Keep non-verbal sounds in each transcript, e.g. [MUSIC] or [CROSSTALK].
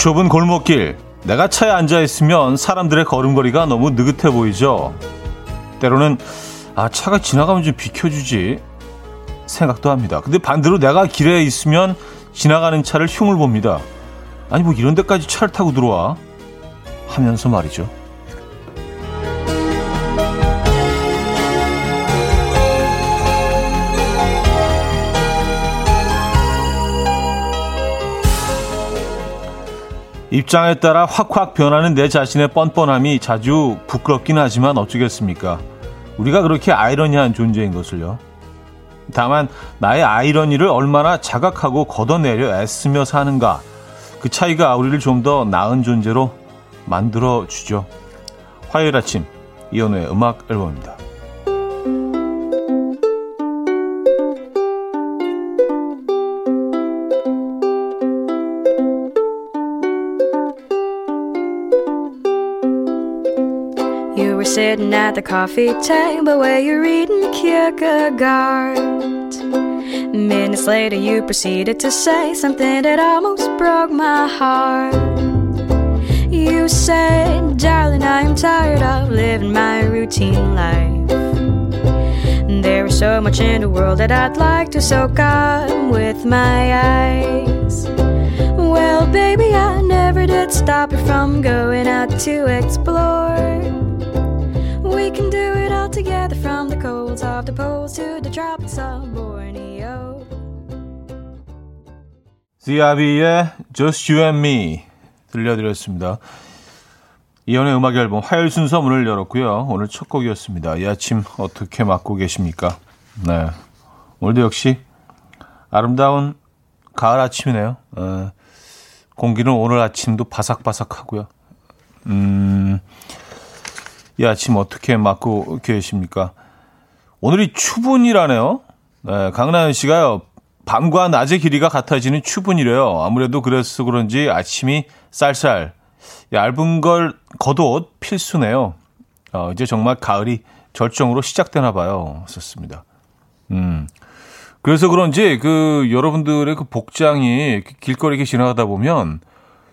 좁은 골목길. 내가 차에 앉아 있으면 사람들의 걸음걸이가 너무 느긋해 보이죠. 때로는 아 차가 지나가면 좀 비켜주지 생각도 합니다. 근데 반대로 내가 길에 있으면 지나가는 차를 흉을 봅니다. 아니 뭐 이런 데까지 차를 타고 들어와 하면서 말이죠. 입장에 따라 확확 변하는 내 자신의 뻔뻔함이 자주 부끄럽긴 하지만 어쩌겠습니까? 우리가 그렇게 아이러니한 존재인 것을요. 다만 나의 아이러니를 얼마나 자각하고 걷어내려 애쓰며 사는가 그 차이가 우리를 좀 더 나은 존재로 만들어 주죠. 화요일 아침 이연우의 음악 앨범입니다. Sitting at the coffee table where you're reading Kierkegaard. Minutes later, you proceeded to say something that almost broke my heart. You said, Darling, I am tired of living my routine life. There is so much in the world that I'd like to soak up with my eyes. Well, baby, I never did stop you from going out to explore. We can do it all together from the colds of the poles to the tropics of Borneo. CRB의 Just You and Me 들려드렸습니다. 이연의 음악 앨범 화요일 순서 문을 열었고요. 오늘 첫 곡이었습니다. 이 아침 어떻게 맞고 계십니까? 네. 오늘도 역시 아름다운 가을 아침이네요. 어, 공기는 오늘 아침도 바삭바삭하고요. 음, 이 아침 어떻게 맞고 계십니까? 오늘이 추분이라네요. 네, 강나연 씨가요. 밤과 낮의 길이가 같아지는 추분이래요. 아무래도 그래서 그런지 아침이 쌀쌀. 얇은 걸 겉옷 필수네요. 어, 이제 정말 가을이 절정으로 시작되나 봐요. 썼습니다. 음. 그래서 그런지 그 여러분들의 그 복장이 길거리 에 지나가다 보면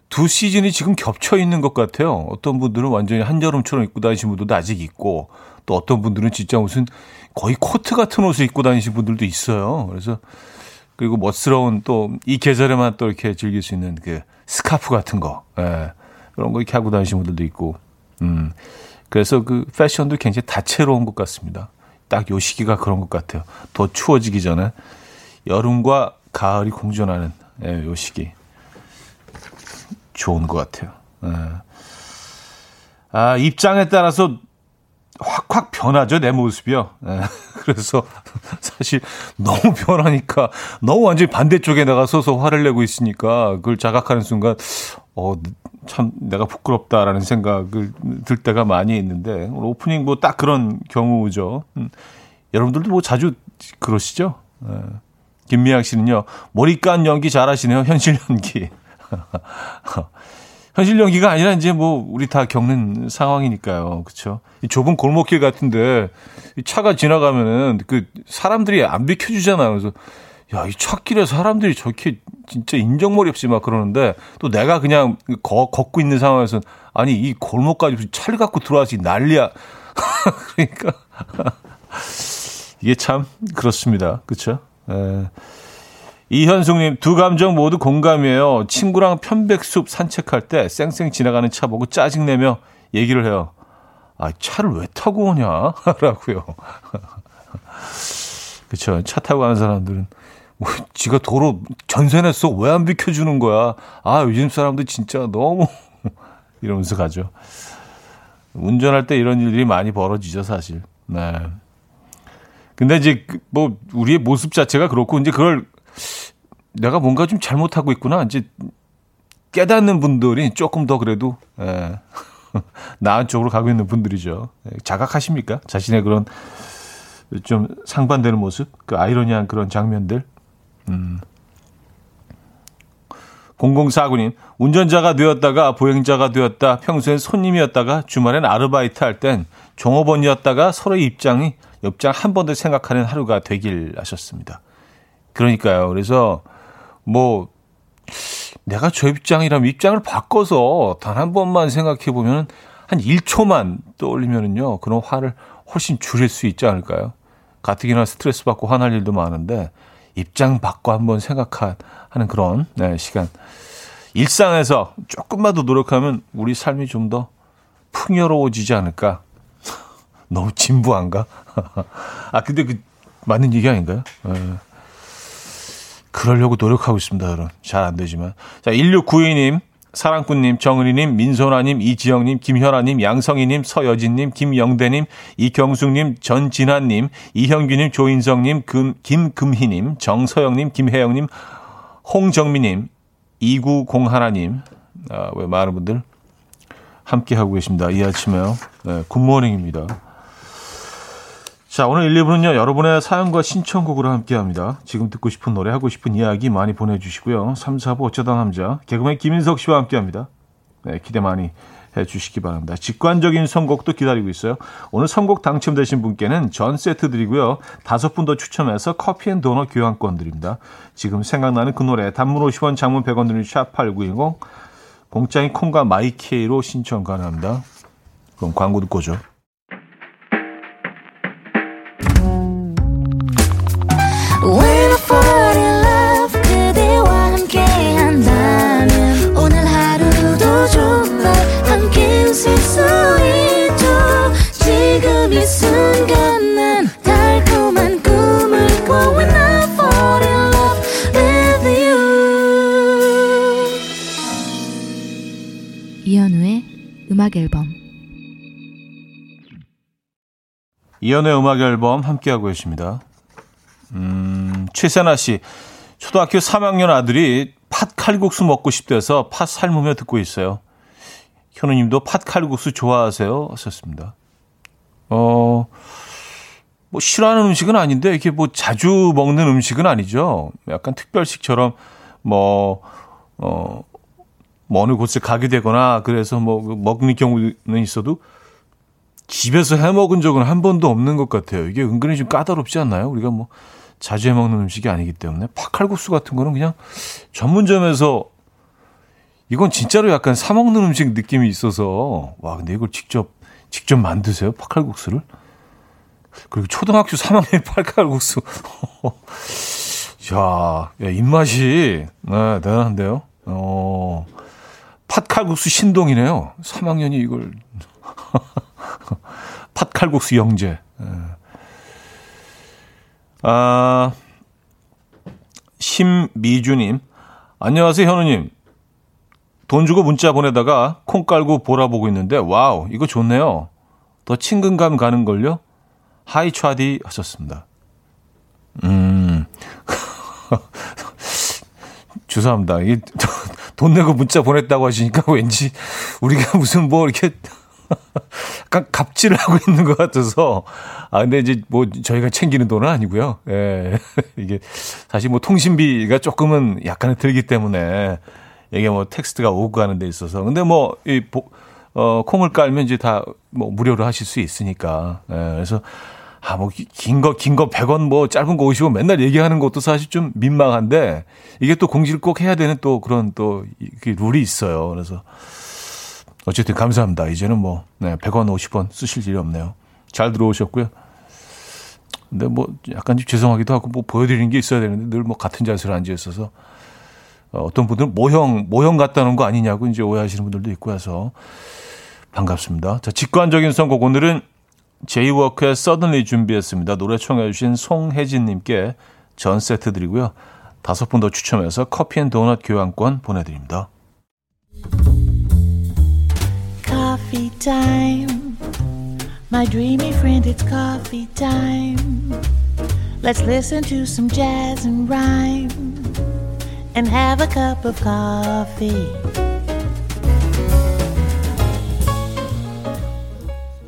두 시즌이 지금 겹쳐 있는 것 같아요. 어떤 분들은 완전히 한여름처럼 입고 다니시는 분들도 아직 있고 또 어떤 분들은 진짜 무슨 거의 코트 같은 옷을 입고 다니시는 분들도 있어요. 그래서 그리고 멋스러운 또 이 계절에만 또 이렇게 즐길 수 있는 그 스카프 같은 거, 예, 그런 거 이렇게 하고 다니시는 분들도 있고, 음, 그래서 그 패션도 굉장히 다채로운 것 같습니다. 딱 요 시기가 그런 것 같아요. 더 추워지기 전에 여름과 가을이 공존하는 예, 요 시기 좋은 것 같아요. 예. 아 입장에 따라서 확확 변하죠 내 모습이요. 예. [LAUGHS] 그래서 사실 너무 변하니까 너무 완전히 반대쪽에 내가 서서 화를 내고 있으니까 그걸 자각하는 순간 어 참 내가 부끄럽다라는 생각을 들 때가 많이 있는데 오프닝 뭐 딱 그런 경우죠. 음, 여러분들도 뭐 자주 그러시죠? 예. 김미양 씨는요 머리 깐 연기 잘하시네요 현실 연기. [LAUGHS] 현실 연기가 아니라 이제 뭐 우리 다 겪는 상황이니까요. 그렇죠? 이 좁은 골목길 같은데 이 차가 지나가면은 그 사람들이 안 비켜 주잖아요. 그래서 야, 이 찻길에 사람들이 저렇게 진짜 인정머리 없이 막 그러는데 또 내가 그냥 거, 걷고 있는 상황에서 아니 이 골목까지 차를 갖고 들어와서 난리야. [LAUGHS] 그러니까 [LAUGHS] 이게 참 그렇습니다. 그렇죠? 에. 이현숙님, 두 감정 모두 공감이에요. 친구랑 편백숲 산책할 때 쌩쌩 지나가는 차 보고 짜증내며 얘기를 해요. 아, 차를 왜 타고 오냐? [LAUGHS] 라고요. [LAUGHS] 그쵸. 차 타고 가는 사람들은, 뭐, 지가 도로 전세 냈어. 왜 안 비켜주는 거야? 아, 요즘 사람들 진짜 너무, [LAUGHS] 이러면서 가죠. 운전할 때 이런 일들이 많이 벌어지죠, 사실. 네. 근데 이제, 그 뭐, 우리의 모습 자체가 그렇고, 이제 그걸 내가 뭔가 좀 잘못하고 있구나. 이제 깨닫는 분들이 조금 더 그래도 예, [LAUGHS] 나은 쪽으로 가고 있는 분들이죠. 예, 자각하십니까? 자신의 그런 좀 상반되는 모습, 그 아이러니한 그런 장면들. 음. 0049님, 운전자가 되었다가 보행자가 되었다, 평소엔 손님이었다가 주말엔 아르바이트 할 땐 종업원이었다가 서로의 입장이 옆장 한 번 더 생각하는 하루가 되길 하셨습니다. 그러니까요. 그래서 뭐 내가 저 입장이라면 입장을 바꿔서 단 한 번만 생각해 보면 한 1초만 떠올리면은요, 그런 화를 훨씬 줄일 수 있지 않을까요? 가뜩이나 스트레스 받고 화날 일도 많은데, 입장 바꿔 한번 생각하는 그런 네, 시간. 일상에서 조금만 더 노력하면 우리 삶이 좀 더 풍요로워지지 않을까? [LAUGHS] 너무 진부한가? [LAUGHS] 아, 근데 그, 맞는 얘기 아닌가요? 네. 그러려고 노력하고 있습니다, 여러분. 잘 안 되지만. 자, 1692님, 사랑꾼님, 정은희님, 민소나님, 이지영님, 김현아님, 양성희님, 서여진님, 김영대님, 이경숙님, 전진아님, 이형규님, 조인성님, 금, 김금희님, 정서영님, 김혜영님, 홍정미님, 2901님, 아, 왜 많은 분들 함께하고 계십니다. 이 아침에요. 네, Good morning입니다. 자, 오늘 1, 2부는요, 여러분의 사연과 신청곡으로 함께 합니다. 지금 듣고 싶은 노래, 하고 싶은 이야기 많이 보내주시고요. 3, 4부 어쩌다 남자, 개그맨 김인석 씨와 함께 합니다. 네, 기대 많이 해 주시기 바랍니다. 직관적인 선곡도 기다리고 있어요. 오늘 선곡 당첨되신 분께는 전 세트 드리고요. 다섯 분 더 추첨해서 커피 and 도넛 교환권 드립니다. 지금 생각나는 그 노래, 단문 50원, 장문 100원 드는 샵8910, 공짜인 콩과 마이케이로 신청 가능합니다. 그럼 광고 듣고 오죠. 음악 앨범 이연의 음악 앨범 함께하고 계십니다. 음, 최세나 씨. 초등학교 3학년 아들이 팥 칼국수 먹고 싶대서 팥 삶으며 듣고 있어요. 현우 님도 팥 칼국수 좋아하세요? 하셨습니다. 어, 뭐 싫어하는 음식은 아닌데 이게 뭐 자주 먹는 음식은 아니죠. 약간 특별식처럼 뭐, 어, 뭐 어느 곳에 가게 되거나 그래서 뭐그 먹는 경우는 있어도 집에서 해 먹은 적은 한 번도 없는 것 같아요. 이게 은근히 좀 까다롭지 않나요? 우리가 뭐 자주 해 먹는 음식이 아니기 때문에 팥칼국수 같은 거는 그냥 전문점에서 이건 진짜로 약간 사 먹는 음식 느낌이 있어서 와 근데 이걸 직접 직접 만드세요 팥칼국수를 그리고 초등학교 3학년 [LAUGHS] 팥칼국수 [LAUGHS] 야, 야 입맛이 네, 대단한데요. 어. 팥칼국수 신동이네요. 3학년이 이걸. [LAUGHS] 팥칼국수 영재. 예. 아, 심미주님. 안녕하세요, 현우님. 돈 주고 문자 보내다가 콩 깔고 보라 보고 있는데, 와우, 이거 좋네요. 더 친근감 가는걸요? Hi 차디 하셨습니다. 음. [LAUGHS] 죄송합니다. 이게 돈 내고 문자 보냈다고 하시니까 [LAUGHS] 왠지 우리가 무슨 뭐 이렇게 [LAUGHS] 약간 갑질을 하고 있는 것 같아서 아 근데 이제 뭐 저희가 챙기는 돈은 아니고요. 예. [LAUGHS] 이게 사실 뭐 통신비가 조금은 약간은 들기 때문에 이게 뭐 텍스트가 오고 가는 데 있어서 근데 뭐 이 어 콩을 깔면 이제 다 뭐 무료로 하실 수 있으니까. 예. 그래서 아, 뭐, 긴 거, 긴 거 100원, 뭐, 짧은 거 50원 맨날 얘기하는 것도 사실 좀 민망한데, 이게 또 공지를 꼭 해야 되는 또 그런 또, 그 룰이 있어요. 그래서, 어쨌든 감사합니다. 이제는 뭐, 네, 100원, 50원 쓰실 일이 없네요. 잘 들어오셨고요. 근데 뭐, 약간 좀 죄송하기도 하고, 뭐, 보여드리는 게 있어야 되는데, 늘 뭐, 같은 자세로 앉아 있어서, 어, 어떤 분들은 모형, 모형 같다는 거 아니냐고 이제 오해하시는 분들도 있고 해서, 반갑습니다. 자, 직관적인 선곡. 오늘은 제이워크의 서든리 준비했습니다. 노래 청해 주신 송혜진님께 전 세트 드리고요. 다섯 분 더 추첨해서 커피 앤 도넛 교환권 보내드립니다. Coffee time. My dreamy friend, it's coffee time. Let's listen to some jazz and rhyme and have a cup of coffee.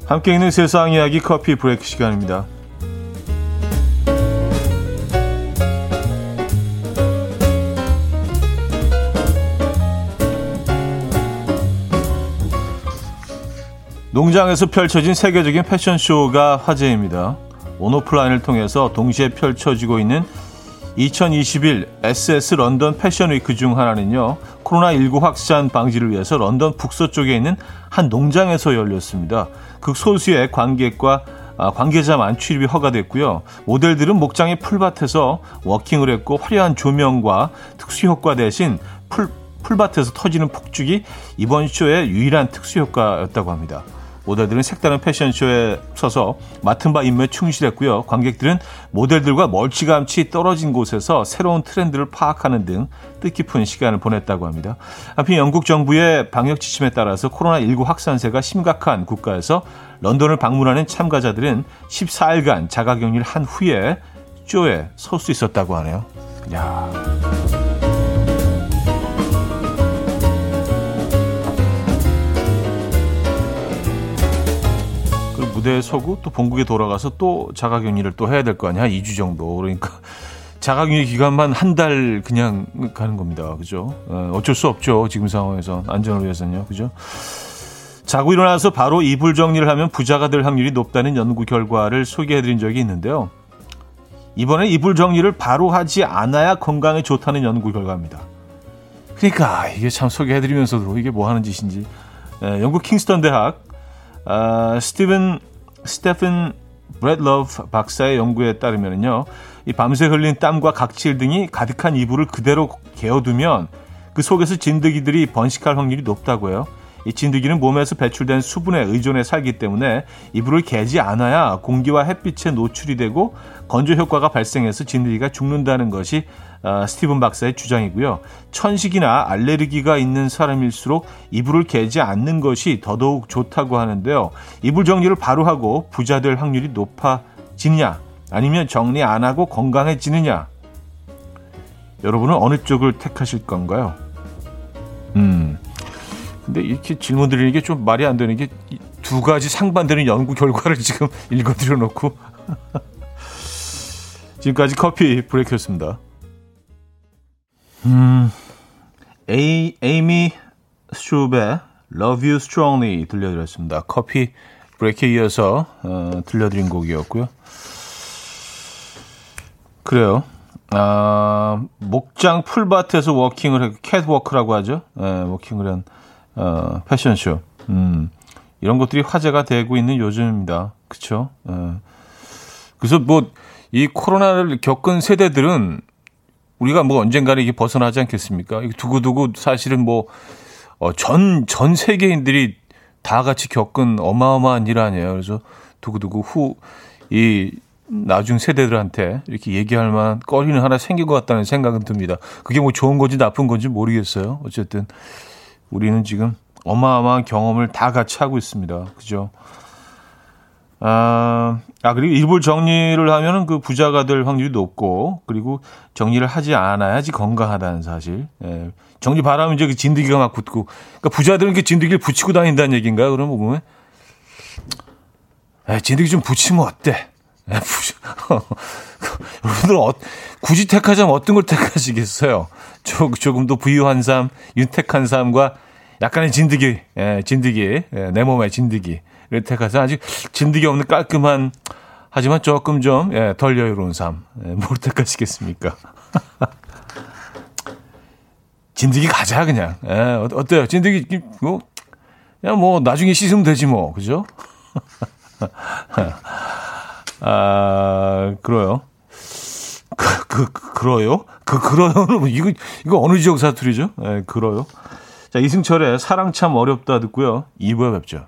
함께 있는 세상 이야기 커피 브레이크 시간입니다. 농장에서 펼쳐진 세계적인 패션쇼가 화제입니다. 온오프라인을 통해서 동시에 펼쳐지고 있는 2021 SS 런던 패션위크 중 하나는요, 코로나19 확산 방지를 위해서 런던 북서쪽에 있는 한 농장에서 열렸습니다. 극소수의 관객과 아, 관계자만 출입이 허가됐고요. 모델들은 목장의 풀밭에서 워킹을 했고 화려한 조명과 특수 효과 대신 풀, 풀밭에서 터지는 폭죽이 이번 쇼의 유일한 특수 효과였다고 합니다. 모델들은 색다른 패션쇼에 서서 맡은 바 임무에 충실했고요. 관객들은 모델들과 멀찌감치 떨어진 곳에서 새로운 트렌드를 파악하는 등 뜻깊은 시간을 보냈다고 합니다. 한편 영국 정부의 방역 지침에 따라서 코로나19 확산세가 심각한 국가에서 런던을 방문하는 참가자들은 14일간 자가격리를 한 후에 쇼에 설 수 있었다고 하네요. 야. 무대에 서고 또 본국에 돌아가서 또 자가격리를 또 해야 될 거 아니야? 2주 정도. 그러니까 [LAUGHS] 자가격리 기간만 한 달 그냥 가는 겁니다. 그죠? 어, 어쩔 수 없죠. 지금 상황에서. 안전을 위해서는요. 그죠? 자고 일어나서 바로 이불 정리를 하면 부자가 될 확률이 높다는 연구 결과를 소개해드린 적이 있는데요. 이번에 이불 정리를 바로 하지 않아야 건강에 좋다는 연구 결과입니다. 그러니까 이게 참 소개해드리면서도 이게 뭐 하는 짓인지. 에, 영국 킹스턴 대학 아, 스티븐 스테픈 브렛러브 박사의 연구에 따르면요. 이 밤새 흘린 땀과 각질 등이 가득한 이불을 그대로 개어두면 그 속에서 진드기들이 번식할 확률이 높다고 해요. 이 진드기는 몸에서 배출된 수분에 의존해 살기 때문에 이불을 개지 않아야 공기와 햇빛에 노출이 되고 건조 효과가 발생해서 진드기가 죽는다는 것이 어, 스티븐 박사의 주장이고요. 천식이나 알레르기가 있는 사람일수록 이불을 개지 않는 것이 더더욱 좋다고 하는데요. 이불 정리를 바로 하고 부자 될 확률이 높아지느냐 아니면 정리 안 하고 건강해지느냐 여러분은 어느 쪽을 택하실 건가요? 음. 근데 이렇게 질문 드리는 게 좀 말이 안 되는 게 두 가지 상반되는 연구 결과를 지금 [LAUGHS] 읽어드려 놓고 지금까지 coffee break였습니다. 음, 에이, 에이미 스트룹의 Love You Strongly 들려드렸습니다. coffee break에 이어서 어, 들려드린 곡이었고요. 그래요. 아, 목장 풀밭에서 워킹을 해, 캣워크라고 하죠. 예, 워킹을 한 어, 패션쇼. 음, 이런 것들이 화제가 되고 있는 요즘입니다. 그쵸? 예. 그래서 뭐, 이 코로나를 겪은 세대들은 우리가 뭐 언젠가는 이게 벗어나지 않겠습니까? 두고두고 사실은 뭐, 어, 전, 전 세계인들이 다 같이 겪은 어마어마한 일 아니에요. 그래서 두고두고 후, 이, 나중 세대들한테 이렇게 얘기할 만한 거리는 하나 생긴 것 같다는 생각은 듭니다. 그게 뭐 좋은 건지 나쁜 건지 모르겠어요. 어쨌든 우리는 지금 어마어마한 경험을 다 같이 하고 있습니다. 그죠? 아, 아, 그리고 일부 정리를 하면은 그 부자가 될 확률이 높고, 그리고 정리를 하지 않아야지 건강하다는 사실. 예. 정리 바라면 이제 그 진드기가 막 붙고, 그러니까 부자들은 그 진드기를 붙이고 다닌다는 얘기인가요? 그러면 보면, 에, 진드기 좀 붙이면 어때? 에, 부자. [LAUGHS] 여러분들 어, 굳이 택하자면 어떤 걸 택하시겠어요? 조, 조금 더 부유한 삶, 윤택한 삶과 약간의 진드기, 예, 진드기, 예, 내 몸의 진드기. 를 택해서 아직 진드기 없는 깔끔한 하지만 조금 좀 예, 덜 여유로운 삶. 예, 뭘 택하시겠습니까? [LAUGHS] 진드기 가자 그냥. 예, 어, 어때요? 진드기 뭐 그냥 뭐 나중에 씻으면 되지 뭐. 그죠? [LAUGHS] 아, 그래요. 그, 그, 그러요? 그, 그러요는 뭐 이거, 이거 어느 지역 사투리죠? 예, 그러요. 자, 이승철의 사랑 참 어렵다 듣고요. 2부에 뵙죠.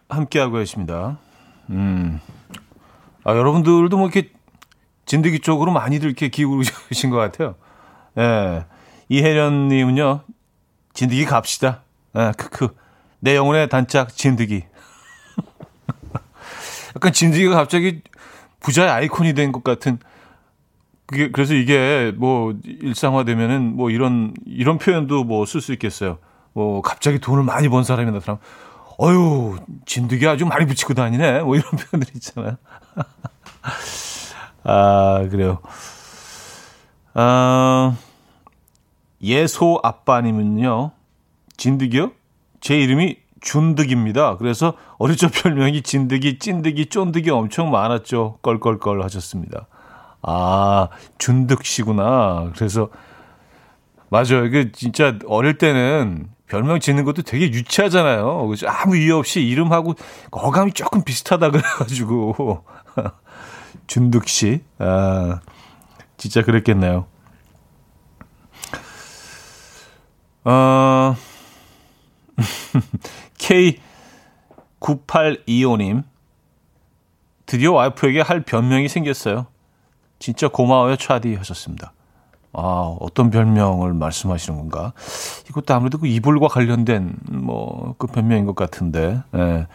함께하고 계십니다. 음. 아, 여러분들도 뭐 이렇게 진드기 쪽으로 많이들 이렇게 기울으신 [LAUGHS] 것 같아요. 예. 이혜련님은요, 진드기 갑시다. 예, 크크. 내 영혼의 단짝 진드기. [LAUGHS] 약간 진드기가 갑자기 부자의 아이콘이 된 것 같은 그게 그래서 이게 뭐 일상화되면은 뭐 이런 이런 표현도 뭐 쓸 수 있겠어요. 뭐 갑자기 돈을 많이 번 사람이 나타나면 어유 진드기 아주 많이 붙이고 다니네. 뭐 이런 표현들 있잖아요. [LAUGHS] 아 그래요. 아 예소 아빠님은요 진드기요? 제 이름이 준득입니다. 그래서 어릴 적 별명이 진드기, 찐득이, 쫀득이 엄청 많았죠. 껄껄껄 하셨습니다. 아, 준득 씨구나. 그래서 맞아요. 이게 진짜 어릴 때는 별명 짓는 것도 되게 유치하잖아요. 그죠? 아무 이유 없이 이름하고 어감이 조금 비슷하다 그래가지고 [LAUGHS] 준득 씨, 아, 진짜 그랬겠네요. 어, [LAUGHS] K9825님, 드디어 와이프에게 할 변명이 생겼어요. 진짜 고마워요, 차디 하셨습니다. 아, 어떤 별명을 말씀하시는 건가? 이것도 아무래도 그 이불과 관련된 뭐 그 변명인 것 같은데. 예.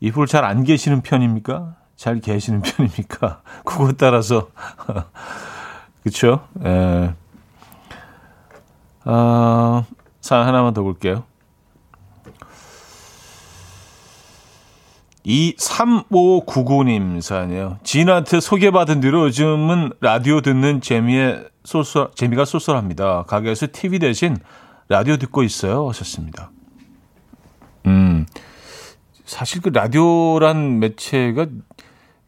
이불 잘 안 계시는 편입니까? 잘 계시는 [LAUGHS] 편입니까? 그것 따라서 [LAUGHS] 그렇죠? 예. 아, 사연 하나만 더 볼게요. 이 3599님 사연이에요. 지인한테 소개받은 뒤로 요즘은 라디오 듣는 재미에 쏠쏠, 재미가 쏠쏠합니다. 가게에서 TV 대신 라디오 듣고 있어요. 하셨습니다. 음, 사실 그 라디오란 매체가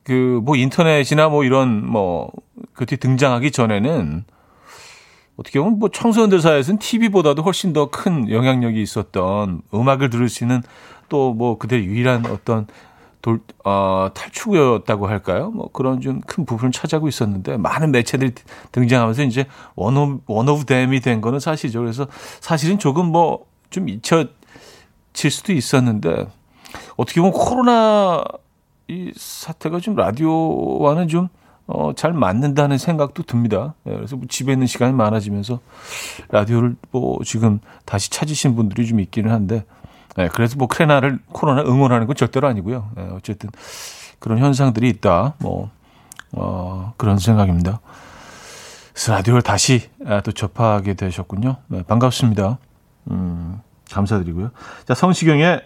그 뭐 인터넷이나 뭐 이런 뭐 그 뒤 등장하기 전에는 어떻게 보면 뭐 청소년들 사이에서는 TV보다도 훨씬 더 큰 영향력이 있었던 음악을 들을 수 있는 또 뭐 그들 유일한 어떤 돌, 어, 탈출구였다고 할까요? 뭐 그런 좀 큰 부분을 차지하고 있었는데 많은 매체들이 등장하면서 이제 one of, one of them이 된 거는 사실이죠. 그래서 사실은 조금 뭐 좀 잊혀질 수도 있었는데 어떻게 보면 코로나 이 사태가 좀 라디오와는 좀 어, 잘 맞는다는 생각도 듭니다. 예, 그래서 뭐 집에 있는 시간이 많아지면서 라디오를 뭐 지금 다시 찾으신 분들이 좀 있기는 한데 네, 그래서 뭐 크레나를 코로나 응원하는 건 절대로 아니고요. 네, 어쨌든 그런 현상들이 있다. 뭐 어, 그런 생각입니다. 라디오를 다시 아, 또 접하게 되셨군요. 네, 반갑습니다. 음, 감사드리고요. 자, 성시경의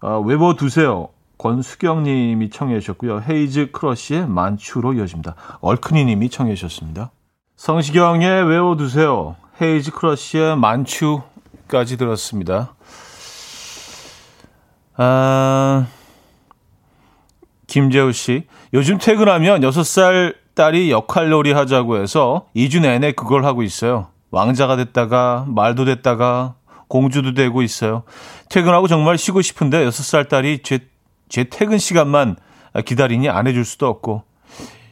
어, 외워 두세요. 권수경 님이 청해 주셨고요. 헤이즈 크러쉬의 만추로 이어집니다. 얼큰이 님이 청해 주셨습니다. 성시경의 외워 두세요. 헤이즈 크러쉬의 만추까지 들었습니다. 아, 김재우 씨. 요즘 퇴근하면 6살 딸이 역할놀이 하자고 해서 2주 내내 그걸 하고 있어요. 왕자가 됐다가 말도 됐다가 공주도 되고 있어요. 퇴근하고 정말 쉬고 싶은데 6살 딸이 제, 제 퇴근 시간만 기다리니 안 해줄 수도 없고.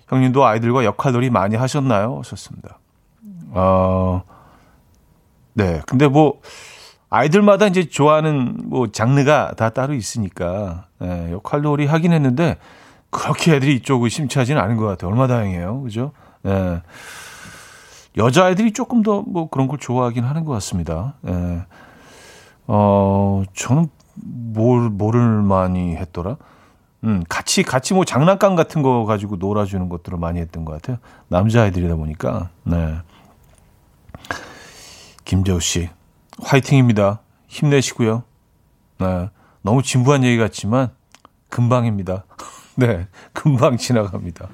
형님도 아이들과 역할놀이 많이 하셨나요? 하셨습니다. 어, 네. 근데 뭐, 아이들마다 이제 좋아하는 뭐 장르가 다 따로 있으니까 예, 역할놀이 하긴 했는데 그렇게 애들이 이쪽을 심취하지는 않은 것 같아요. 얼마 다행이에요, 그죠? 예. 여자아이들이 조금 더 뭐 그런 걸 좋아하긴 하는 것 같습니다. 예. 어, 저는 뭘, 뭐를 많이 했더라? 음, 같이, 같이 뭐 장난감 같은 거 가지고 놀아주는 것들을 많이 했던 것 같아요. 남자아이들이다 보니까, 네. 김재우 씨. 화이팅입니다. 힘내시고요. 네. 너무 진부한 얘기 같지만 금방입니다. [LAUGHS] 네. 금방 지나갑니다.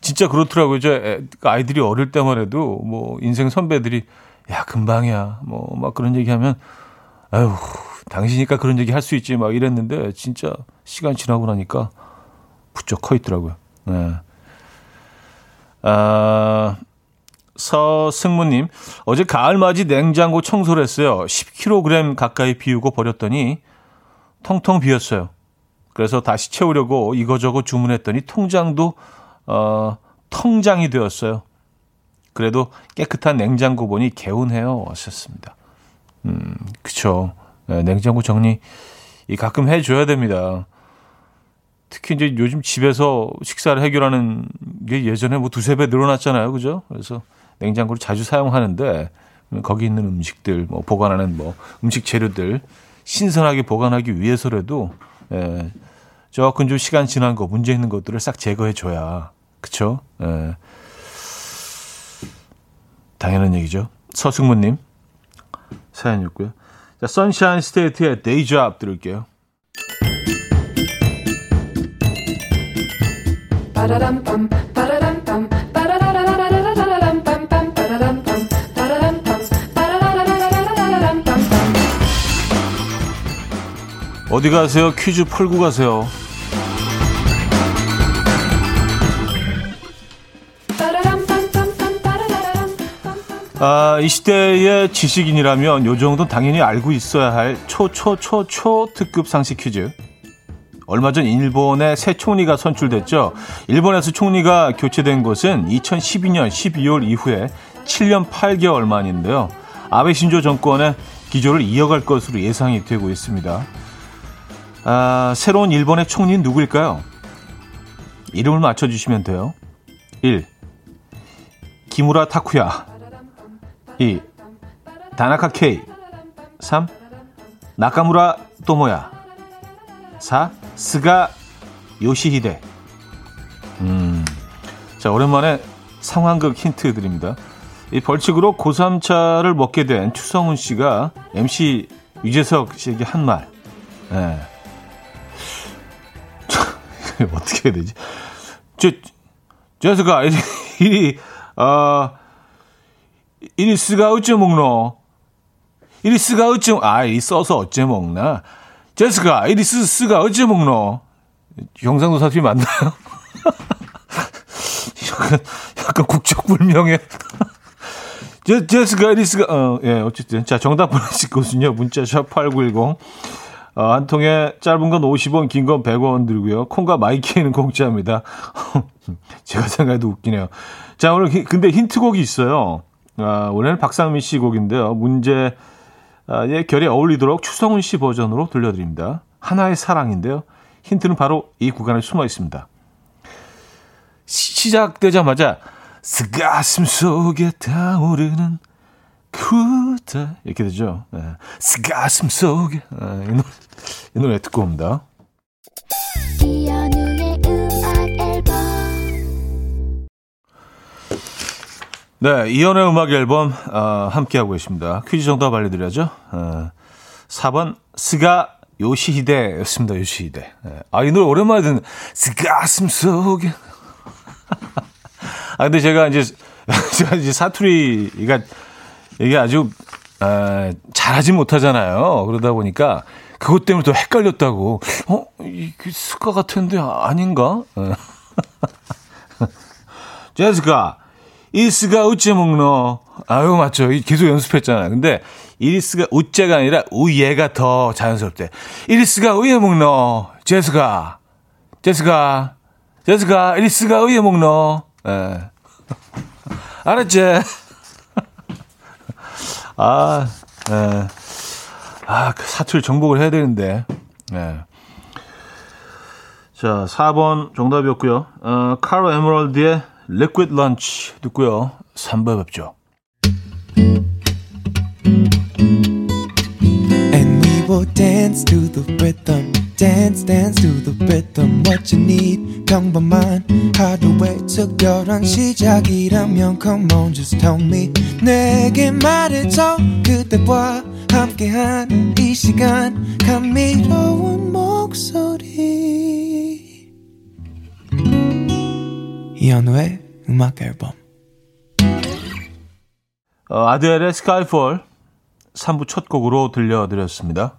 진짜 그렇더라고요. 저그 아이들이 어릴 때만 해도 뭐 인생 선배들이 야, 금방이야. 뭐 막 그런 얘기 하면 아유, 당신이니까 그런 얘기 할 수 있지 막 이랬는데 진짜 시간 지나고 나니까 부쩍 커 있더라고요. 네. 아, 서승무님, 어제 가을맞이 냉장고 청소를 했어요. 10kg 가까이 비우고 버렸더니 텅텅 비었어요. 그래서 다시 채우려고 이거저거 주문했더니 통장도, 어, 통장이 되었어요. 그래도 깨끗한 냉장고 보니 개운해요. 하셨습니다. 음, 그쵸. 네, 냉장고 정리, 이 가끔 해줘야 됩니다. 특히 이제 요즘 집에서 식사를 해결하는 게 예전에 뭐 두세 배 늘어났잖아요. 그죠? 그래서 냉장고를 자주 사용하는데 거기 있는 음식들, 뭐 보관하는 뭐 음식 재료들 신선하게 보관하기 위해서라도 예, 조금 좀 시간 지난 거, 문제 있는 것들을 싹 제거해 줘야. 그쵸? 예. 당연한 얘기죠. 서승무님, 사연이었고요. 자, 선샤인 스테이트의 데이잡 들을게요. 어디 가세요? 퀴즈 풀고 가세요. 아, 이 시대의 지식인이라면 요 정도는 당연히 알고 있어야 할 초초초초 특급 상식 퀴즈. 얼마 전 일본의 새 총리가 선출됐죠. 일본에서 총리가 교체된 것은 2012년 12월 이후에 7년 8개월 만인데요. 아베 신조 정권의 기조를 이어갈 것으로 예상이 되고 있습니다. 아, 새로운 일본의 총리는 누구일까요? 이름을 맞춰주시면 돼요. 1. 기무라 타쿠야 2. 다나카 케이 3. 나카무라 또모야 4. 스가 요시히데 음, 자 오랜만에 상황극 힌트 드립니다. 이 벌칙으로 고3차를 먹게 된 추성훈 씨가 MC 유재석 씨에게 한 말. 예. [LAUGHS] 어떻게 해야 되지? 저, 재석아, [LAUGHS] 이리, 아, 이리 쓰가 어째 먹노? 이리 쓰가 어째, 아, 이 써서 어째 먹나? 제스가, 이리 쓰, 쓰가 어째 먹노? 경상도 사투리 맞나요? [LAUGHS] 약간, 약간 국적불명의. 제, 제스가, 이리 쓰가, 어, 예, 어쨌든. 자, 정답 보내실 곳은요. 문자샵 8910. 어, 한 통에 짧은 건 50원, 긴 건 100원 들고요. 콩과 마이케이는 공짜입니다. [LAUGHS] 제가 생각해도 웃기네요. 자, 오늘 히, 근데 힌트곡이 있어요. 아, 오늘은 박상민 씨 곡인데요. 문제, 아, 예, 결에 어울리도록 추성훈 씨 버전으로 들려드립니다. 하나의 사랑인데요. 힌트는 바로 이 구간에 숨어 있습니다. 시, 작되자마자 스가슴 속에 타오르는 그대 이렇게 되죠. 네. 가슴 속에 아, 이, 노래, 이 노래 듣고 옵니다. 네, 이연의 음악 앨범 어, 함께 하고 계십니다. 퀴즈 정답 알려드려야죠. 어, 4번 스가 요시히데였습니다. 요시히데. 네. 아, 이 노래 오랜만에 듣는 스가슴 속에. [LAUGHS] 아, 근데 제가 이제 [LAUGHS] 제가 이제 사투리가 이게 아주 아, 잘하지 못하잖아요. 그러다 보니까 그것 때문에 더 헷갈렸다고. 어, 이게 스가 같은데 아닌가? [LAUGHS] 제스가 이스가 우째 먹노. 아유 맞죠. 계속 연습했잖아요. 근데 이리스가 우째가 아니라 우예가 더 자연스럽대. 이리스가 우예 먹노. 제스가 제스가 제스가 이리스가 우예 먹노. 예. [LAUGHS] 알았지? 아, 예. 아, 그 사투리 정복을 해야 되는데. 예. 자, 4번 정답이었고요. 어, 카로 에메랄드의 Liquid Lunch 듣고요. 3번 뵙죠. And we will dance to the rhythm. Dance dance to the rhythm what you need. 평범한 하루의 특별한 시작이라면 come on just tell me. 내게 말해줘. 그대와 함께한 이 시간. 감미로운 목소리. 이현우의 음악 앨범. 어, 아델의 스카이폴 3부 첫 곡으로 들려드렸습니다.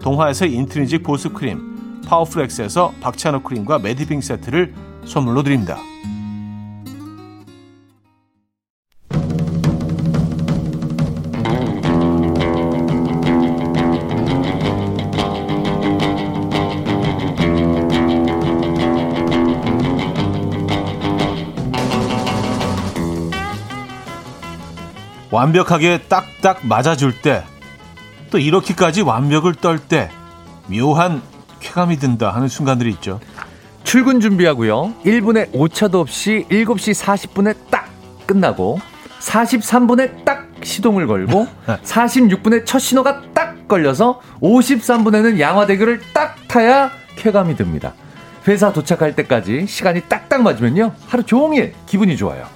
동화에서 인트리직 보습 크림, 파워프렉스에서 박찬호 크림과 매디빙 세트를 선물로 드립니다. 완벽하게 딱딱 맞아줄 때, 또 이렇게까지 완벽을 떨 때, 묘한 쾌감이 든다 하는 순간들이 있죠. 출근 준비하고요. 1분에 오차도 없이 7시 40분에 딱 끝나고 43분에 딱 시동을 걸고 46분에 첫 신호가 딱 걸려서 53분에는 양화대교를 딱 타야 쾌감이 듭니다. 회사 도착할 때까지 시간이 딱딱 맞으면요. 하루 종일 기분이 좋아요.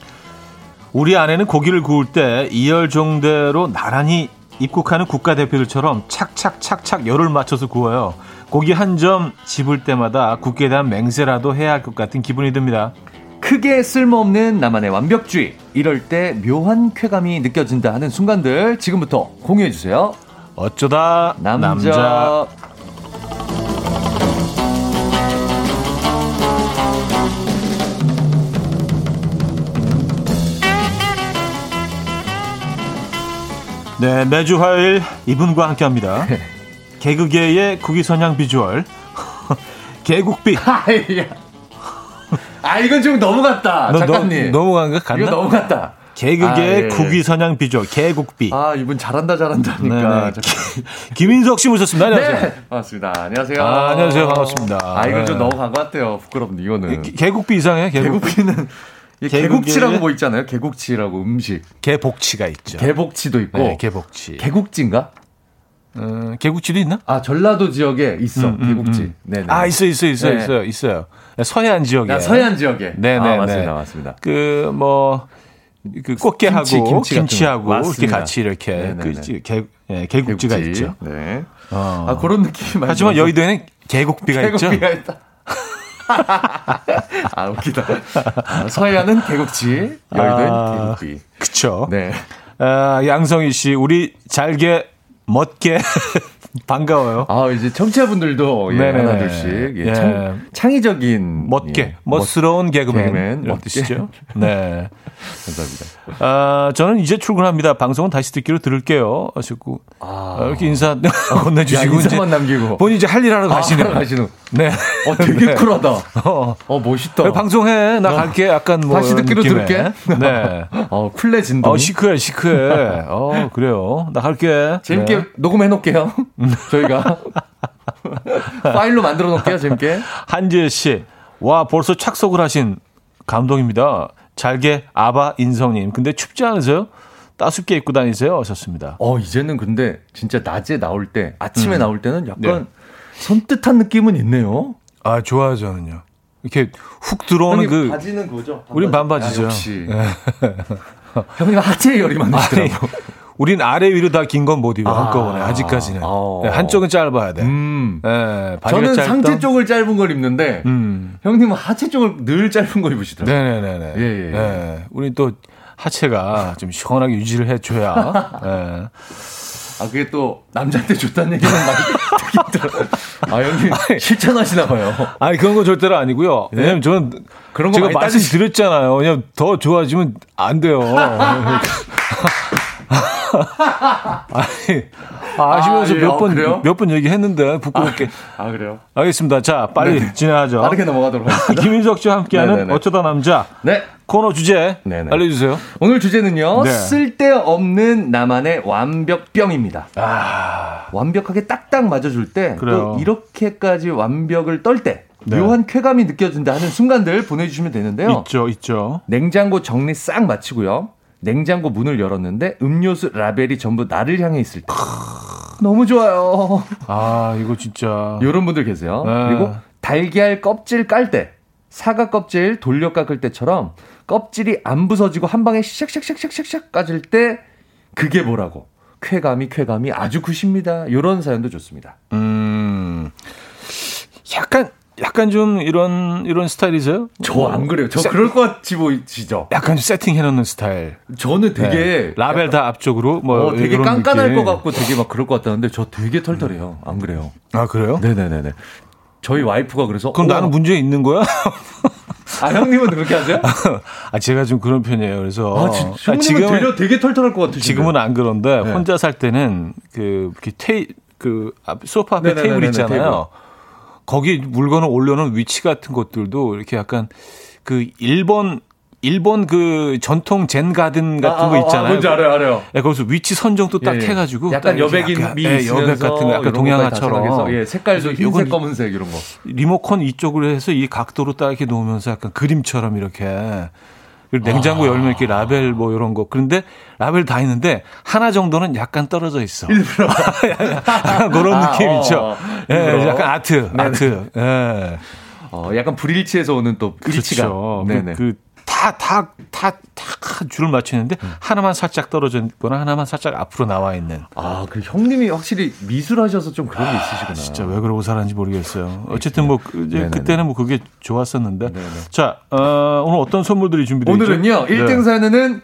우리 아내는 고기를 구울 때 이열종대로 나란히 입국하는 국가대표들처럼 착착착착 열을 맞춰서 구워요. 고기 한 점 집을 때마다 국기에 대한 맹세라도 해야 할 것 같은 기분이 듭니다. 크게 쓸모없는 나만의 완벽주의. 이럴 때 묘한 쾌감이 느껴진다 하는 순간들 지금부터 공유해 주세요. 어쩌다 남자. 남자. 네, 매주 화요일 이분과 함께 합니다. 개그계의 국위선양 비주얼. [LAUGHS] 개국비. [LAUGHS] 아 이건 좀 넘어갔다. 너, 작가님. 너, 넘어간 거 같나? 이거 넘어갔다. 개그계의 아, 예. 국위선양 비주얼. 개국비. 아 이분 잘한다 잘한다 네. 네. 김인석 씨 모셨습니다. 안녕하세요. 네. 반갑습니다. 안녕하세요. 아, 안녕하세요. 반갑습니다. 아 이건 좀 네. 넘어간 것 같아요. 부끄럽네 이거는. 개- 개국비 이상해요. 개국비. 개국치는 이 개국치라고 뭐 있잖아요. 개국치라고 음식. 개복치가 있죠. 개복치도 있고. 네, 개복치. 개국지인가? 어, 개국지도 있나? 아 전라도 지역에 있어 음, 음, 개국지. 음. 네네. 아, 있어, 있어, 있어, 네. 있어요, 있어요. 서해안 지역에. 아, 서해안 지역에. 네, 네, 아, 맞습니다, 네. 맞습니다. 그, 뭐, 그 꽃게하고 김치, 김치 거. 이렇게. 같이 이렇게 네, 네, 그 네. 개, 예, 개국지가 개국지. 있죠. 네. 어. 아 그런 느낌이 많이. 하지만 여의도에는 개국비가 있죠. 개국비가 있다. [LAUGHS] 아 웃기다. 아, 서해안은 개국지, 여의도엔 아. 개국비. 그쵸. 네. 아, 양성희 씨, 우리 잘게, 멋게, [LAUGHS] 반가워요. 아 이제 청취자분들도 예, 네네네. 하나 둘씩 예, 예. 창, 창의적인 멋게, 예, 멋스러운 개그맨. 개그맨. 뜻이죠. [LAUGHS] 네. 감사합니다. 아, 저는 이제 출근합니다. 방송은 다시 듣기로 들을게요. 하시고. 아. 아, 이렇게 인사 건네 주시고. 야, 인사만 남기고. 본인 이제 할 일 하러 가시네요. 아, 가시는. 네. 어 되게 [LAUGHS] 네. 쿨하다. 어. 어 멋있다. 왜 방송해. 나 갈게. 약간 뭐. 다시 듣기로 느낌의. 들을게. 네. 어 쿨해진다. 어, 시크해, 시크해. 어, 그래요. 나 갈게. 재밌게 네. 녹음해 놓을게요. 저희가 [LAUGHS] 파일로 만들어 놓을게요. 재밌게. 한지혜 씨. 와, 벌써 착석을 하신 감동입니다. 잘게 아바 인성님. 근데 춥지 않으세요? 따숩게 입고 다니세요? 하셨습니다. 어 이제는 근데 진짜 낮에 나올 때 아침에 음. 나올 때는 약간 네. 선뜻한 느낌은 있네요. 아, 좋아요, 저는요. 이렇게 훅 들어오는 그. 바지는 그거죠? 우린 반바지죠. 아, 역시. 네. [LAUGHS] 형님 하체에 열이 많으시더라고. 우린 아래 위로 다 긴 건 못 입어 아. 한꺼번에 아직까지는 어. 네, 한쪽은 짧아야 돼. 음. 네, 저는 짧던- 상체 쪽을 짧은 걸 입는데 음. 형님은 하체 쪽을 늘 짧은 걸 입으시더라고요. 네네네네. 예, 예, 예. 네, 우린 또 하체가 좀 시원하게 유지를 해줘야. [LAUGHS] 네. 아, 그게 또 남자한테 좋다는 얘기는 많이 들어요. 아, 형님 [LAUGHS] 실천하시나 봐요. 아니 그런 건 절대로 아니고요. 네? 왜냐면 저는 그런 거 제가 말씀드렸잖아요. 그냥 더 좋아지면 안 돼요. [LAUGHS] [LAUGHS] 아니, 아시면서 아, 예. 몇 어, 번 그래요? 몇번 얘기했는데 부끄럽게. 아, 그래요? 알겠습니다. 자, 빨리 네. 진행하죠. 빠르게 넘어가도록 하겠습니다. [LAUGHS] 김인석 씨와 함께하는 네네네. 어쩌다 남자 네. 코너 주제 네네. 알려주세요. 오늘 주제는요. 네. 쓸데없는 나만의 완벽병입니다. 완벽하게 딱딱 맞아줄 때 아. 그래요. 또 이렇게까지 완벽을 떨 때 네. 묘한 쾌감이 느껴진다 하는 순간들 보내주시면 되는데요. 있죠, 있죠. 냉장고 정리 싹 마치고요. 냉장고 문을 열었는데 음료수 라벨이 전부 나를 향해 있을 때. 너무 좋아요. 아, 이거 진짜. 이런 분들 계세요. 네. 그리고 달걀 껍질 깔 때, 사과 껍질 돌려 깎을 때처럼 껍질이 안 부서지고 한 방에 샥샥샥샥샥 까질 때 그게 뭐라고? 쾌감이 쾌감이 아주 굿입니다. 이런 사연도 좋습니다. 음, 약간, 약간 좀 이런, 이런 스타일이세요? 저 안 그래요. 저 세- 그럴 것 같이 보이시죠? 약간 세팅 해 놓는 스타일. 저는 되게 네. 라벨 다 앞쪽으로 뭐 어, 되게 깐깐할 느낌. 것 같고 되게 막 그럴 것 같다는데 저 되게 털털해요. 안 그래요? 아 그래요? 네네네네. 저희 와이프가 그래서 그럼 우와. 나는 문제 있는 거야? 아 형님은 그렇게 하세요? [LAUGHS] 아 제가 좀 그런 편이에요. 그래서 아, 지, 아, 지금은 되려 되게 털털할 것 같으신데. 지금은 안 그런데 네. 혼자 살 때는 그 이렇게 테이 그 앞- 소파 앞에 네네네네네, 테이블 있잖아요. 테이블. 거기 물건을 올려놓은 위치 같은 것들도 이렇게 약간 그 일본 일본 그 전통 젠 가든 같은 거 있잖아요. 뭔지 알아요, 알아요. 예, 거기서 위치 선정도 딱 예, 예. 해가지고 약간 여백인미 약간, 예, 여백 같은 거 약간 동양화처럼 예, 색깔도 흰색, 검은색 이런 거. 리모컨 이쪽으로 해서 이 각도로 딱 이렇게 놓으면서 약간 그림처럼 이렇게 그리고 냉장고 열면 이렇게 라벨 뭐 이런 거 그런데 라벨 다 있는데 하나 정도는 약간 떨어져 있어. 일부러 [LAUGHS] 그런 아, 느낌 어, 있죠. 어. 예. 약간 아트, 아트. 예. 어, 약간 불일치에서 오는 또 일치가. 그렇죠. 네네. 그, 다, 다, 다, 다 줄을 맞추는데 하나만 살짝 떨어져 있거나 하나만 살짝 앞으로 나와 있는. 아, 그 형님이 확실히 미술하셔서 좀 그런 게 있으시구나. 진짜 왜 그러고 살았는지 모르겠어요. 어쨌든 뭐 그. 그때는 뭐 그게 좋았었는데. 네네. 자, 어, 오늘 어떤 선물들이 준비되어 있죠? 오늘은요, 네. 1등 사연에는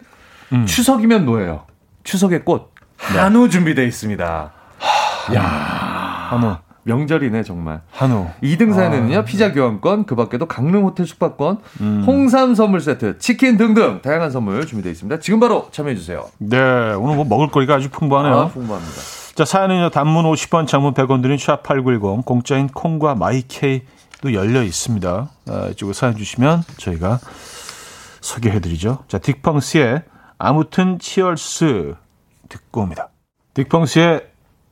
음. 추석이면 뭐예요? 추석의 꽃. 네. 한우 준비되어 있습니다. 야 한우, 명절이네, 정말. 한우. 2등 아. 사연에는요, 피자 교환권, 그 밖에도 강릉 호텔 숙박권, 음. 홍삼 선물 세트, 치킨 등등 다양한 선물 준비되어 있습니다. 지금 바로 참여해 주세요. 네, 오늘 뭐 먹을거리가 아주 풍부하네요. 아, 풍부합니다. 자, 사연은요, 단문 50원, 장문 100원 드린 샵8910, 공짜인 콩과 마이케이도 열려 있습니다. 아, 이쪽으로 사연 주시면 저희가 소개해드리죠. 자, 딕펑스의 아무튼 치얼스 듣고 옵니다. 딕펑스의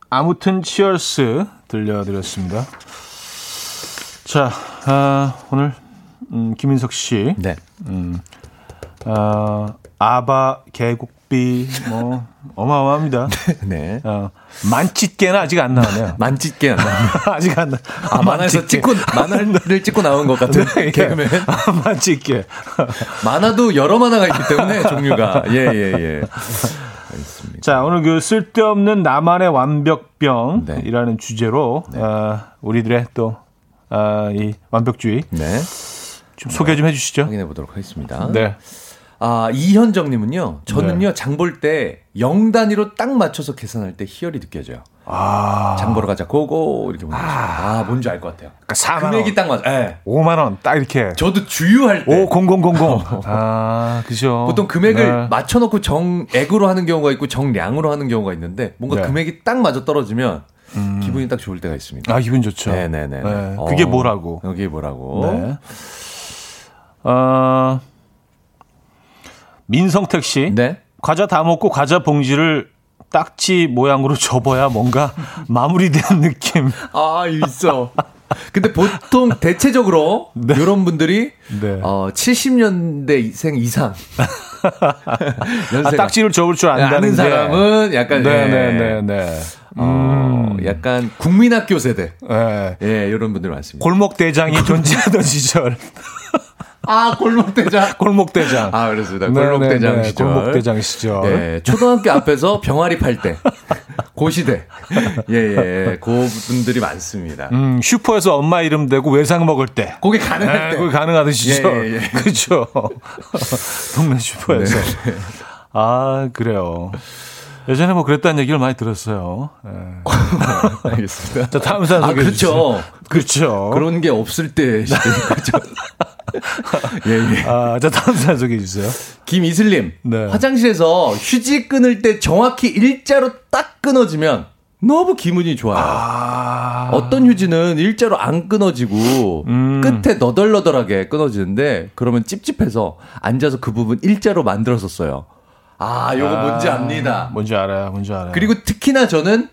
아무튼 치얼스 들려드렸습니다. 자, 아, 오늘, 음, 김인석 씨, 네. 아, 아바, 계곡비, 뭐, [LAUGHS] 어마어마합니다. 네. 어, 만찢게는 아직 안 나오네요. [LAUGHS] 안 나와요. [LAUGHS] 아직 안 나. 아, 만화에서 찍고, 만화를 찍고 나온 것 같은 네, 개그맨. 아, 만찢게. 만화도 여러 만화가 있기 때문에 종류가. 예, 예, 예. 알겠습니다. 자, 오늘 그 쓸데없는 나만의 완벽병이라는 네. 주제로 어, 우리들의 또 어, 이 완벽주의 네. 좀 소개 좀 해주시죠. 확인해 보도록 하겠습니다. 네. 아, 이현정님은요, 저는요, 장 볼때 0단위로 딱 맞춰서 계산할 때 희열이 느껴져요. 아, 장 보러 가자, 고고, 이렇게 보내주시면. 아, 뭔지 알 것 같아요. 그러니까 4만 원, 금액이 딱 맞아. 예. 5만 원, 딱 이렇게. 저도 주유할 때. 오, 0000. [LAUGHS] 아, 그죠. 보통 금액을 네. 맞춰 놓고 정액으로 하는 경우가 있고 정량으로 하는 경우가 있는데 뭔가 네. 음. 금액이 딱 맞아 떨어지면 기분이 딱 좋을 때가 있습니다. 아, 기분 좋죠. 네 네 네. 네, 그게 어, 뭐라고? 그게 뭐라고? 네. 어, 민성택 씨. 네. 과자 다 먹고 과자 봉지를 딱지 모양으로 [LAUGHS] 접어야 뭔가 마무리된 느낌. 아, 있어. 근데 보통 대체적으로 [LAUGHS] 이런 분들이 네. 어, 70년대생 이상 [LAUGHS] 아, 딱지를 접을 줄 안다는. 사람은 약간 예, 네네네네. 어, 약간 국민학교 세대 네. 예 이런 분들 많습니다. 골목 대장이 존재하던 시절. 아 골목대장. [LAUGHS] 골목 대장. 아 그렇습니다. 네네네. 골목대장 시절. 골목 대장 시절. 네, 초등학교 앞에서 병아리 팔 때. [LAUGHS] 고시대. 예, 예. 그 분들이 많습니다. 음, 슈퍼에서 엄마 이름 대고 외상 먹을 때. 그게 가능할 네, 때. 그게 가능하던 시절. 예, 예, 예. [LAUGHS] 그렇죠. 동네 슈퍼에서. 네, 아, 그래요. 예전에 뭐 그랬다는 얘기를 많이 들었어요. 예. [LAUGHS] 알겠습니다. 자, 다음 사연 아, 소개해 주세요. 그렇죠. 그렇죠. 그런 게 없을 때 거죠. [LAUGHS] 예, 예. 아, 자, 다음 사연 소개해 주세요. 김이슬님, 네. 화장실에서 휴지 끊을 때 정확히 일자로 딱 끊어지면 너무 기분이 좋아요. 아, 어떤 휴지는 일자로 안 끊어지고 음. 끝에 너덜너덜하게 끊어지는데 그러면 찝찝해서 앉아서 그 부분 일자로 만들어서 써요. 아, 요거 뭔지 압니다. 뭔지 알아요. 뭔지 알아요. 그리고 특히나 저는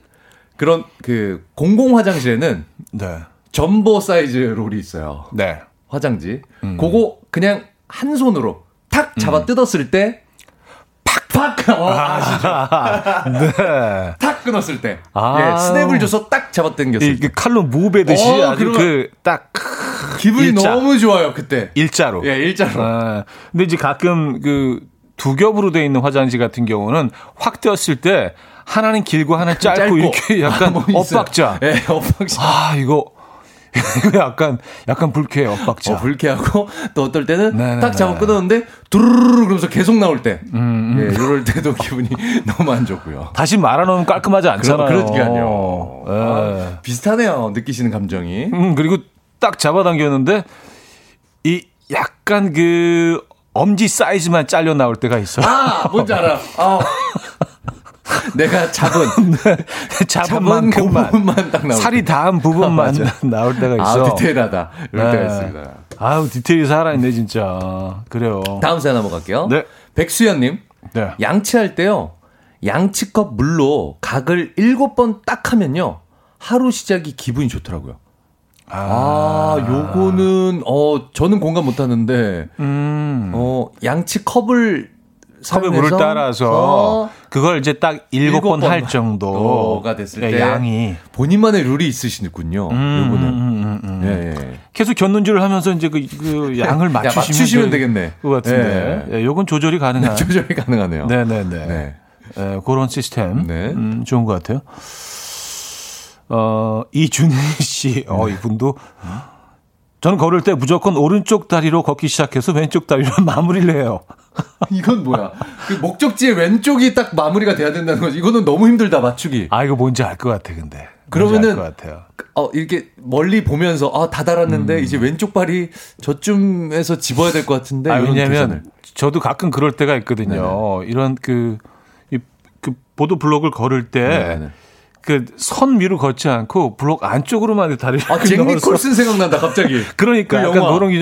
그런 그 공공 화장실에는 네. 점보 사이즈 롤이 있어요. 네. 화장지. 음. 그거 그냥 한 손으로 탁 잡아 뜯었을 때 팍팍 [LAUGHS] 어, 아시죠? 네. 탁 끊었을 때. 아. 예, 스냅을 줘서 딱 잡아 당겼을 이 때. 그 칼로 무베듯이 어, 아주 그러면- 그딱 기분이 일자. 너무 좋아요, 그때. 일자로. 예, 일자로. 아, 근데 이제 가끔 그 두 겹으로 돼 있는 화장지 같은 경우는 확 떼었을 때 하나는 길고 하나는 [LAUGHS] 짧고, 이렇게 약간 아, 뭐. 엇박자. 예, 엇박자. 아, 이거 [LAUGHS] 이거 약간 약간 불쾌해 엇박자. 어, 불쾌하고 또 어떨 때는 네네네. 딱 잡아 끊었는데 두루루루 그러면서 계속 나올 때. 음, 예, 이럴 때도 [LAUGHS] 기분이 너무 안 좋고요. 다시 말아놓으면 깔끔하지 않잖아요. 그러니까요. 예. 아, 비슷하네요. 느끼시는 감정이. 음, 그리고 딱 잡아당겼는데 이 약간 그 엄지 사이즈만 잘려 나올 때가 있어요. 아, 뭔지 알아. 아. 내가 잡은 [LAUGHS] 잡은 잡은 그 만큼만 부분만 딱 나올 살이 때. 닿은 부분만 [LAUGHS] 아. [LAUGHS] 나올 때가 아, 있어. 디테일하다. 이럴 때가 있습니다. 아우 디테일이 살아있네 진짜. 그래요. 다음 사연 한번 갈게요. 네. 백수연님, 네. 양치할 때요, 양치컵 물로 각을 일곱 번딱 하면요, 하루 시작이 기분이 좋더라고요. 아, 요거는, 어, 저는 공감 못 하는데, 음. 어, 양치 컵을 컵에 물을 사용해서 따라서 어, 그걸 이제 딱 일곱 번할번 정도가 됐을 네, 때 양이 본인만의 룰이 있으시군요. 요거는. 음, 음, 음. 예, 예. 계속 견눈질을 하면서 이제 그, 그 양을 야, 맞추시면, 맞추시면 될 되겠네. 것 같은데. 예, 요건 조절이 가능한. 조절이 가능하네요. 네네네. 네. 예, 그런 시스템. 네. 음, 좋은 것 같아요. 어, 이준희 씨, 어, 이분도. 저는 걸을 때 무조건 오른쪽 다리로 걷기 시작해서 왼쪽 다리로 [LAUGHS] 마무리를 해요. [LAUGHS] 이건 뭐야? 그 목적지의 왼쪽이 딱 마무리가 돼야 된다는 거지. 이거는 너무 힘들다 맞추기. 아, 이거 뭔지 알 것 같아, 근데. 그러면은. 어 이렇게 멀리 보면서 아다 달았는데 이제 왼쪽 발이 저쯤에서 집어야 될 것 같은데. 아, 왜냐면. 저도 가끔 그럴 때가 있거든요. 이런 그, 이, 그 보도 블록을 걸을 때 네네. 그선 위로 걷지 않고 블록 안쪽으로만 다리를 아 잭 니콜슨 생각난다 갑자기. [LAUGHS] 그러니까 그 약간 영화. 그런 게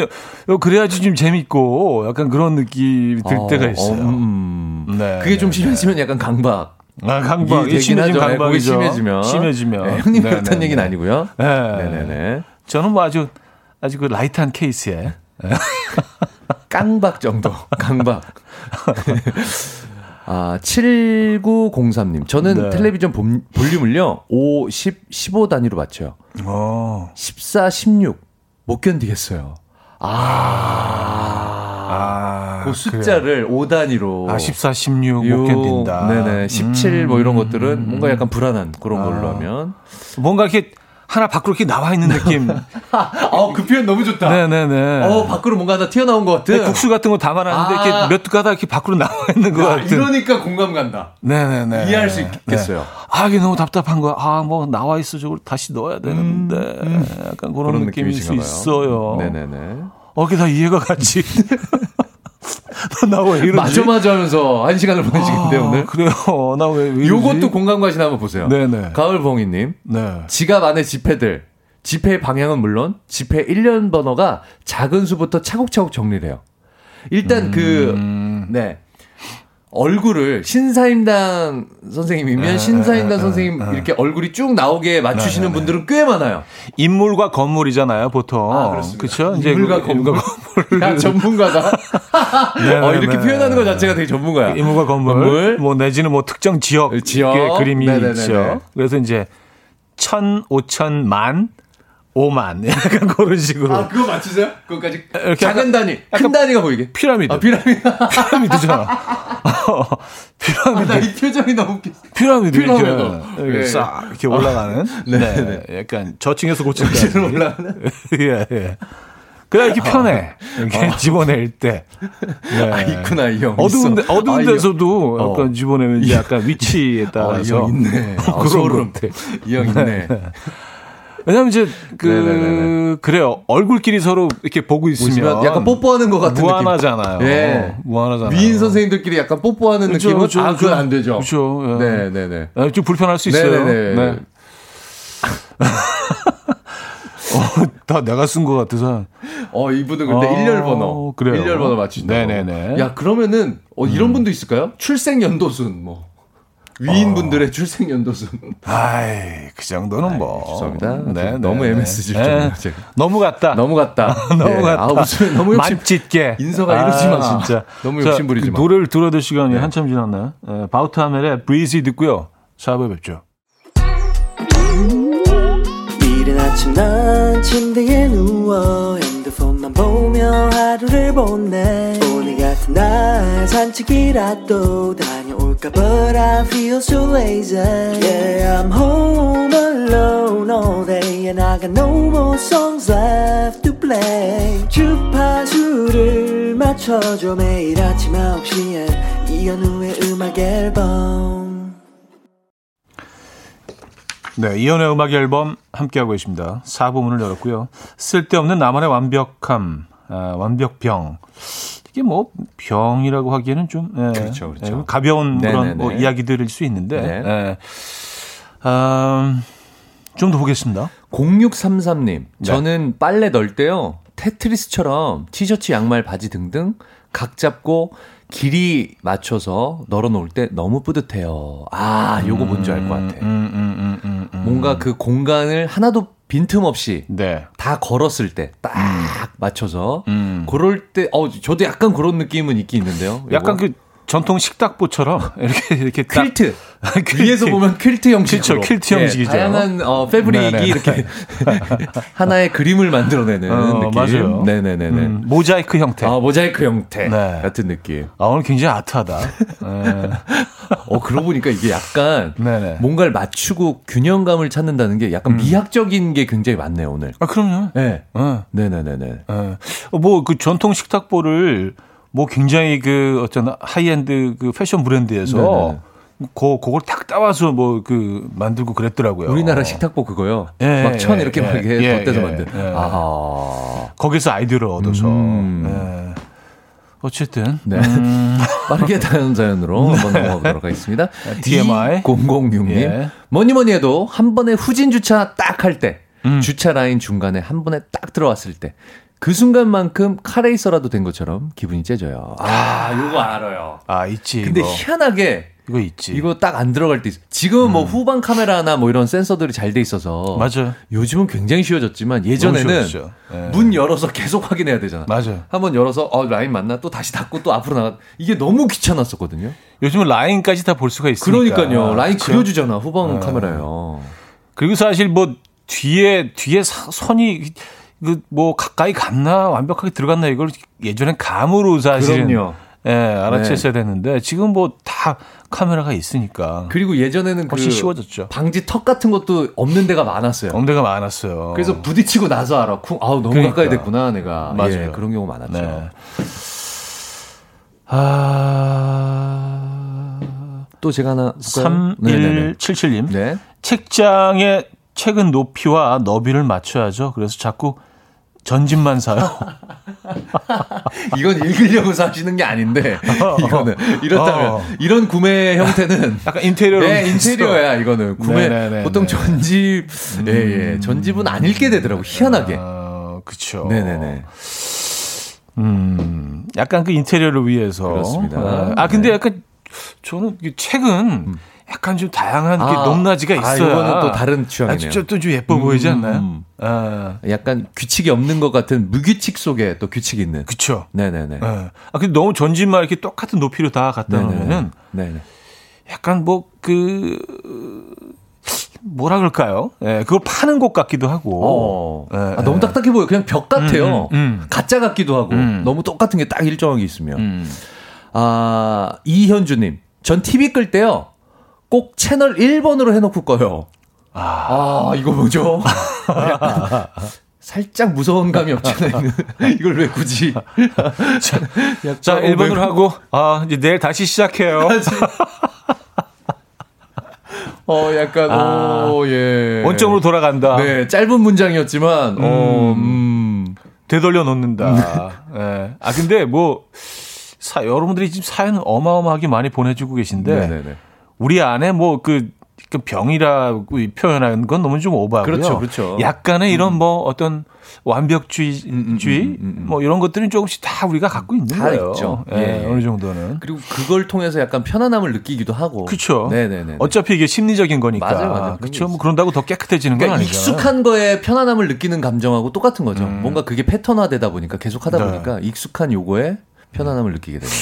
좀- 그래야지 좀 재밌고 약간 그런 느낌이 들 어, 때가 어, 있어요. 음. 네, 그게 좀 네, 심해지면 약간 강박. 아, 강박. 심해지면 하죠. 네, 강박이죠. 심해지면. 심해지면. 네, 형님 네, 그렇다는 네, 얘기는 네. 아니고요. 네. 네네네. 저는 뭐 아주 아주 그 light한 케이스에 [LAUGHS] 강박 정도. 강박. [LAUGHS] 아, 7903님. 저는 네. 텔레비전 봄- 볼륨을요, 5, 10, 15 단위로 맞춰요. 어. 14, 16. 못 견디겠어요. 아. 아, 그 숫자를 5 단위로. 아, 14, 16 요- 못 견딘다. 네네. 17뭐 이런 것들은 음. 뭔가 약간 불안한 그런 걸로 아. 하면. 뭔가 이렇게 하나 밖으로 이렇게 나와 있는 느낌. [LAUGHS] 아, 그 표현 너무 좋다. 네네네. 어, 밖으로 뭔가 하나 튀어나온 것 같은. 네, 국수 같은 거 담아놨는데 아. 이렇게 몇 가닥 이렇게 밖으로 나와 있는 것 야, 같은. 이러니까 공감 간다. 네네네. 이해할 수 있겠어요. 네. 아, 이게 너무 답답한 거야. 아, 뭐 나와 있어. 저걸 다시 넣어야 되는데. 약간 그런, 그런 느낌일 수 봐요. 있어요. 네네네. 어, 그게 다 이해가 가지. [LAUGHS] 나왜 이러지? 마저 마저 하면서 한 시간을 보내시겠는데 아, 오늘. 그래요. [LAUGHS] 나 왜 이러지? 요것도 공감 가시나 한번 보세요. 네네. 가을봉이 님. 네. 지갑 안에 지폐들. 지폐의 방향은 물론 지폐 1년 번호가 작은 수부터 차곡차곡 정리를 해요. 일단 그, 음. 네. 얼굴을 신사임당 선생님이면 신사임당 선생님 이렇게 얼굴이 쭉 나오게 맞추시는 분들은 꽤 많아요. 인물과 건물이잖아요, 보통. 아, 그렇습니다. 그쵸? 인물과 그 건물. 건물. 야, 전문가다. [LAUGHS] 어, 이렇게 표현하는 것 자체가 되게 전문가야. 인물과 건물, 건물. 뭐 내지는 뭐 특정 지역의 지역. 그림이 네네네네. 있죠. 그래서 이제 천, 오천, 만, 오만 [LAUGHS] 약간 그런 식으로 아, 그거 맞추세요? 그거까지. 작은 단위, 큰 단위가 보이게. 피라미드. 아, 피라미드. [LAUGHS] 피라미드잖아. [LAUGHS] 어, 아, 피라미드. 나이 표정이 너무 웃겨. 피라미드 피라미드. 이렇게, 예. 싹 이렇게 올라가는. [LAUGHS] 네, 네, 네. 약간 저층에서 고층까지. 올라가는. [LAUGHS] 예, 예. 그래 이렇게 편해. 이렇게 어. 집어낼 때. 네. 아, 있구나, 이 형. 어두운, 데. 어두운 아, 이 데서도 형. 약간 어. 집어내면 이제 약간 위치에 아, 따라서. 이형 있네. 아, 소름. 이형 있네. 왜냐면 이제 그 네네네네. 그래요 얼굴끼리 서로 이렇게 보고 있으면 약간 뽀뽀하는 것 같은 무한하잖아요. 느낌. 예. 무한하잖아요. 위인 선생님들끼리 약간 뽀뽀하는 그렇죠, 느낌은 그렇죠, 아, 그건 안 되죠. 그렇죠. 예. 네, 네, 네. 아, 좀 불편할 수 있어요. 네네네. 네. [LAUGHS] 어, 다 내가 쓴 것 같아서. 어, 이분은 근데 어, 일렬 번호. 그래요. 일렬 번호 맞추신다. 네네네. 야, 그러면은 어, 이런 분도 있을까요? 출생 연도순 뭐. 위인분들의 출생 연도순. 아이, 그 정도는 뭐. 죄송합니다. 네, 너무 네, MSG 네. 좀 네. 너무 같다. 너무 같다. [LAUGHS] 너무 예. 같다. 아, 웃으면 너무 욕심. 만찢게. 인서가 이러지 마, 진짜. [LAUGHS] 너무 자, 욕심 부리지 그 마. 노래를 들어야 될 시간이 네. 한참 지났나요? 예, 바우트하멜의 브리지 듣고요. 4부에 뵙죠. 이른 아침 난 침대에 누워 핸드폰만 보며 하루를 보내 오늘 같은 날 산책이라도 다 녀올까 But I feel so lazy Yeah I'm home alone all day And I got no more songs left to play 주파수를 맞춰줘 매일 아침 9시에 이현우의 음악 앨범 네, 이연의 음악 앨범 함께하고 계십니다. 4부 문을 열었고요. 쓸데없는 나만의 완벽함, 아, 완벽병. 이게 뭐 병이라고 하기에는 좀 예, 그렇죠, 그렇죠. 예, 가벼운 그런 네네네. 뭐 이야기들일 수 있는데 네. 예. 음, 좀더 보겠습니다. 0633님, 저는 빨래 넣을 때요, 테트리스처럼 티셔츠, 양말, 바지 등등 각 잡고 길이 맞춰서 널어 놓을 때 너무 뿌듯해요. 아, 요거 뭔지 알 것 같아. 음, 음, 음, 음, 음. 뭔가 그 공간을 하나도 빈틈없이 네. 다 걸었을 때 딱 맞춰서 음. 그럴 때, 어, 저도 약간 그런 느낌은 있긴 있는데요. 요거. 약간 그 전통 식탁보처럼 이렇게 이렇게 딱 퀼트. [LAUGHS] 퀼트. 위에서 보면 퀼트 형식으로. 그렇죠, 퀼트 예, 형식이죠. 다양한 어, 패브릭이 네네. 이렇게 [LAUGHS] 하나의 그림을 만들어내는 어, 느낌. 맞아요. 네네네네. 음, 모자이크 형태. 아, 모자이크 형태 네. 같은 느낌. 아, 오늘 굉장히 아트하다. 예. [LAUGHS] 어, 그러고 보니까 이게 약간 네네. 뭔가를 맞추고 균형감을 찾는다는 게 음. 약간 미학적인 게 굉장히 많네요, 오늘. 아, 그럼요. 네. 어. 네네네네. 뭐그 전통 식탁보를 뭐 굉장히 그 어떤 하이엔드 그 패션 브랜드에서 네네. 그 그걸 딱 따와서 뭐 그 만들고 그랬더라고요. 우리나라 식탁보 그거요. 예, 막천 예, 이렇게 예, 막 이렇게 예, 덧대서 예, 만든. 예. 아. 거기서 아이디어를 얻어서. 음. 예. 어쨌든 네. 음, [LAUGHS] 빠르게 다음 사연으로 한번 넘어가도록 하겠습니다. TMI. 006님. 예. 뭐니 뭐니 해도 한 번에 후진 주차 딱 할 때, 음. 주차 라인 중간에 한 번에 딱 들어왔을 때, 그 순간만큼 카레이서라도 된 것처럼 기분이 째져요. 아, 요거 알아요. 아 있지. 근데 이거, 희한하게 이거 있지. 이거 딱 안 들어갈 때 있어. 지금은 뭐 후방 카메라나 뭐 이런 센서들이 잘 돼 있어서 맞아요. 요즘은 굉장히 쉬워졌지만 예전에는. 예. 문 열어서 계속 확인해야 되잖아. 맞아요. 한번 열어서 어 라인 맞나 또 다시 닫고 또 앞으로 나가 이게 너무 귀찮았었거든요. 요즘은 라인까지 다 볼 수가 있으니까. 그러니까요. 라인 그렇죠? 그려주잖아 후방 카메라요. 그리고 사실 뭐 뒤에 뒤에 사- 선이 그 뭐 가까이 갔나 완벽하게 들어갔나 이걸 예전엔 감으로 사실은 그럼요. 예, 알아챘어야 됐는데 지금 뭐 다 카메라가 있으니까 그리고 예전에는 그 훨씬 쉬워졌죠. 방지 턱 같은 것도 없는 데가 많았어요. 엄대가 많았어요. 그래서 부딪히고 나서 알아. 쿵, 아우 너무 그러니까. 가까이 됐구나 내가. 맞아요. 예, 그런 경우 많았죠. 네. 아 또 제가 하나 볼까요? 네네네. 3177님 네. 책장의 책은 높이와 너비를 맞춰야죠. 그래서 자꾸 전집만 사요. [LAUGHS] 이건 읽으려고 사시는 게 아닌데 [LAUGHS] 이거는 이렇다면 어. 이런 구매 형태는 [LAUGHS] 약간 인테리어로 네, 인테리어야 이거는 구매 네네네네. 보통 전집 예, 예. 전집은 안 읽게 되더라고 희한하게. 어, 그쵸. 네네네. 음, 약간 그 인테리어를 위해서. 그렇습니다. 어, 아, 근데 네. 약간 저는 이 책은 약간 좀 다양한 게 아, 높낮이가 아, 있어요. 이거는 또 다른 취향이네요. 아, 또좀 예뻐 보이지 음, 않나요? 음. 아, 약간 규칙이 없는 것 같은 무규칙 속에 또 규칙이 있는. 그쵸. 네네네. 예. 아, 근데 너무 전집만 이렇게 똑같은 높이로 다 갖다 놓으면은 네네. 약간 뭐 그, 뭐라 그럴까요? 예, 그걸 파는 곳 같기도 하고. 어. 예, 아, 너무 예. 딱딱해 보여. 그냥 벽 같아요. 음, 음, 음. 가짜 같기도 하고. 음. 너무 똑같은 게 딱 일정하게 있으면. 음. 아, 이현주님. 전 TV 끌 때요. 꼭 채널 1번으로 해놓고 꺼요. 아, 이거 뭐죠? 살짝 무서운 감이 없잖아요. [LAUGHS] 이걸 왜 굳이? 자, 1번으로 하고, 아, 이제 내일 다시 시작해요. [LAUGHS] 어, 약간, 아, 오, 예. 원점으로 돌아간다. 네, 짧은 문장이었지만, 어, 음. 되돌려 놓는다. 예. 아, 근데 뭐, 사, 여러분들이 지금 사연 어마어마하게 많이 보내주고 계신데, 네네네. 우리 안에 뭐, 그, 그 병이라고 표현하는 건 너무 좀 오버하고요. 그렇죠, 그렇죠. 약간의 이런 뭐 어떤 완벽주의, 음, 주의 음, 음, 음. 뭐 이런 것들은 조금씩 다 우리가 갖고 있는 다 거예요. 있죠. 예, 예. 어느 정도는. 그리고 그걸 통해서 약간 편안함을 느끼기도 하고. 그렇죠. 네네네. 어차피 이게 심리적인 거니까. 맞아요, 맞아요. 그렇죠. 뭐. 그런다고 더 깨끗해지는 건 그러니까 아니죠. 익숙한 거에 편안함을 느끼는 감정하고 똑같은 거죠. 뭔가 그게 패턴화되다 보니까 계속 하다 네. 보니까 익숙한 요거에 편안함을 느끼게 되는.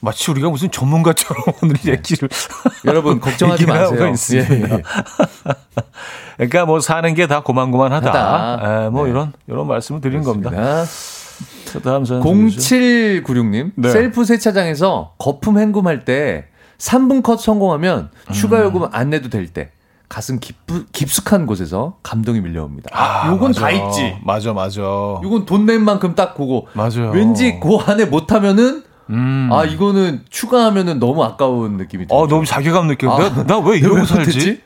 마치 우리가 무슨 전문가처럼 [LAUGHS] 오늘 얘기를 [LAUGHS] 여러분 걱정하지 마세요. 있습니다. 예, 예. [LAUGHS] 그러니까 뭐 사는 게 다 고만고만하다. 하다. 예, 뭐 네. 이런 이런 말씀을 드린 겁니다. 그렇습니다. 다음 사연 주시죠. 0796님 네. 셀프 세차장에서 거품 헹굼할 때 3분 컷 성공하면 추가 요금 안 내도 될 때 가슴 깊, 깊숙한 곳에서 감동이 밀려옵니다. 아, 요건 맞아. 다 있지. 맞아, 맞아. 요건 돈 낸 만큼 딱 보고 맞아요. 왠지 그 안에 못하면은 음. 아 이거는 추가하면은 너무 아까운 느낌이 들어요. 어, 너무 자괴감 느껴. 아, 나왜 내가 이러고 [LAUGHS] 왜 살지? 못했지?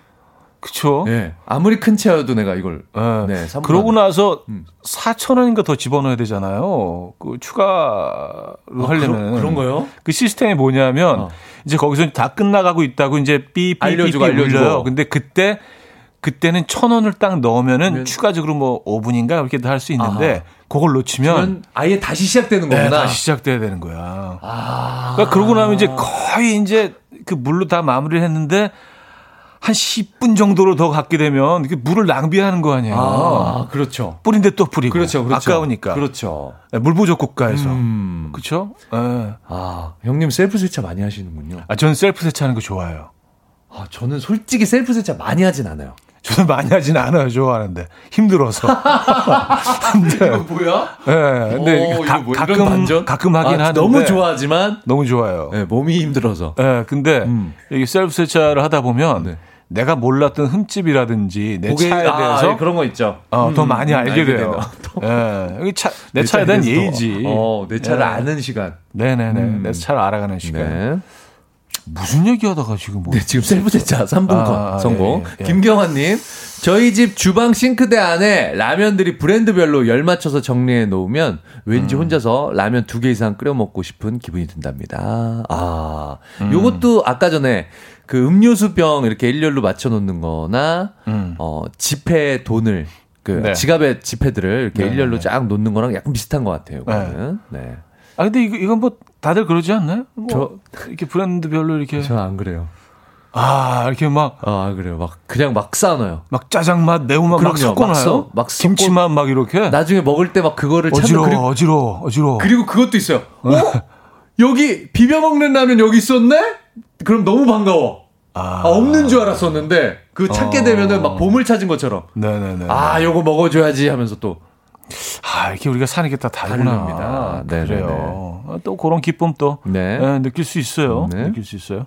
그쵸? 예. 아무리 큰 차여도 내가 이걸 예. 네, 삼분 그러고. 나서 음. 4천 원인가 더 집어넣어야 되잖아요. 그 추가로 아, 하려면 그런, 거요? 그 시스템이 뭐냐면 어. 이제 거기서 다 끝나가고 있다고 이제 삐삐삐삐 알려주고. 울려요. 근데 그때 그때는 천 원을 딱 넣으면은 그러면- 추가적으로 뭐 5분인가 이렇게 할수 있는데 그걸 놓치면 아예 다시 시작되는 네, 거구나. 다시 시작돼야 되는 거야. 아. 그러니까 그러고 나면 이제 거의 이제 그 물로 다 마무리를 했는데 한 10분 정도로 더 갖게 되면 그 물을 낭비하는 거 아니에요. 아, 그렇죠. 뿌린데 또 뿌리고. 그렇죠, 그렇죠. 아까우니까. 그렇죠. 네, 물 부족 국가에서. 음. 그렇죠? 예. 아, 형님 셀프 세차 많이 하시는군요. 아, 저는 셀프 세차하는 거 좋아해요. 아, 저는 솔직히 셀프 세차 많이 하진 않아요. 저는 많이 하진 않아요, 좋아하는데. 힘들어서. [LAUGHS] 근데, 뭐야? 예, 근데 오, 가, 이거 뭐 가끔, 반전? 가끔 하긴 아, 하는데. 너무 좋아하지만 너무 좋아요. 네, 몸이 힘들어서. 예, 근데 음. 이게 셀프 세차를 하다 보면 네. 내가 몰랐던 흠집이라든지 내 고개- 차에 아, 대해서 예, 그런 거 있죠. 어, 더 음, 많이 알게, 알게 돼요. 예. 여기 차, 내 차에 대한 더- 예의지. 어, 내 차를 예. 아는 시간. 네네네. 음. 내 차를 알아가는 시간. 네. 무슨 얘기하다가 지금 뭐. 네, 지금 셀프 세차 3분 아, 컷 성공. 예, 예. 김경환님, 저희 집 주방 싱크대 안에 라면들이 브랜드별로 열 맞춰서 정리해 놓으면 왠지 혼자서 라면 두 개 이상 끓여 먹고 싶은 기분이 든답니다. 아, 요것도 아까 전에 그 음료수병 이렇게 일렬로 맞춰 놓는 거나, 음. 어, 지폐 돈을, 그 네. 지갑에 지폐들을 이렇게 네, 일렬로 네. 쫙 놓는 거랑 약간 비슷한 것 같아요. 이거는. 네. 아, 근데 이거, 이건 뭐 다들 그러지 않나요? 뭐 저- 이렇게 브랜드별로 이렇게. 저는 안 그래요. 아, 이렇게 막, 아, 그래요. 막, 그냥 막 쌓아놔요. 막 짜장 맛, 매운 맛 막 그럼요. 막 써- 섞어놔요. 막 섞고- 김치맛 막 이렇게. 나중에 먹을 때 막 그거를 찾는 어지러워, 그리고, 어지러워, 어지러워. 그리고 그것도 있어요. 어? 여기 비벼 먹는 라면 여기 있었네? 그럼 너무 반가워. 아, 없는 줄 알았었는데 그 찾게 어. 되면은 막 보물 찾은 것처럼 네네네. 아 요거 먹어줘야지 하면서 또 아, 이렇게 우리가 사는 게 다 다르구나. 다릅니다. 네네네. 그래요. 아, 또 그런 기쁨 또 네. 예, 느낄 수 있어요. 네. 느낄 수 있어요.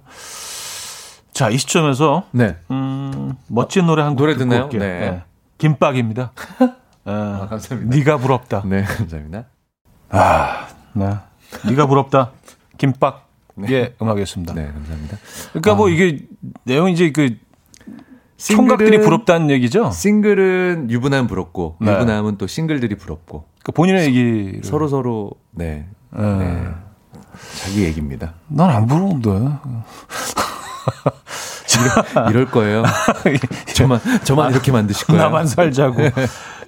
자, 이 시점에서 네. 음, 멋진 노래 한곡 노래 듣나요? 네. 예. 김밥입니다. [LAUGHS] 예, 감사합니다. 네가 부럽다. 네, 감사합니다. 아, 네. 네가 부럽다. 김밥의 음악이었습니다. 네, 감사합니다. 그러니까 뭐 이게 내용 이제 그 총각들이 부럽다는 얘기죠. 싱글은 유부남 부럽고 네. 유부남은 또 싱글들이 부럽고 그 본인의 얘기 서로 서로 네, 예. 네. 자기 얘기입니다. 난 안 부러운데. 이럴 거예요. [LAUGHS] 저만 저만 이렇게 만드실 거예요. 나만 살자고.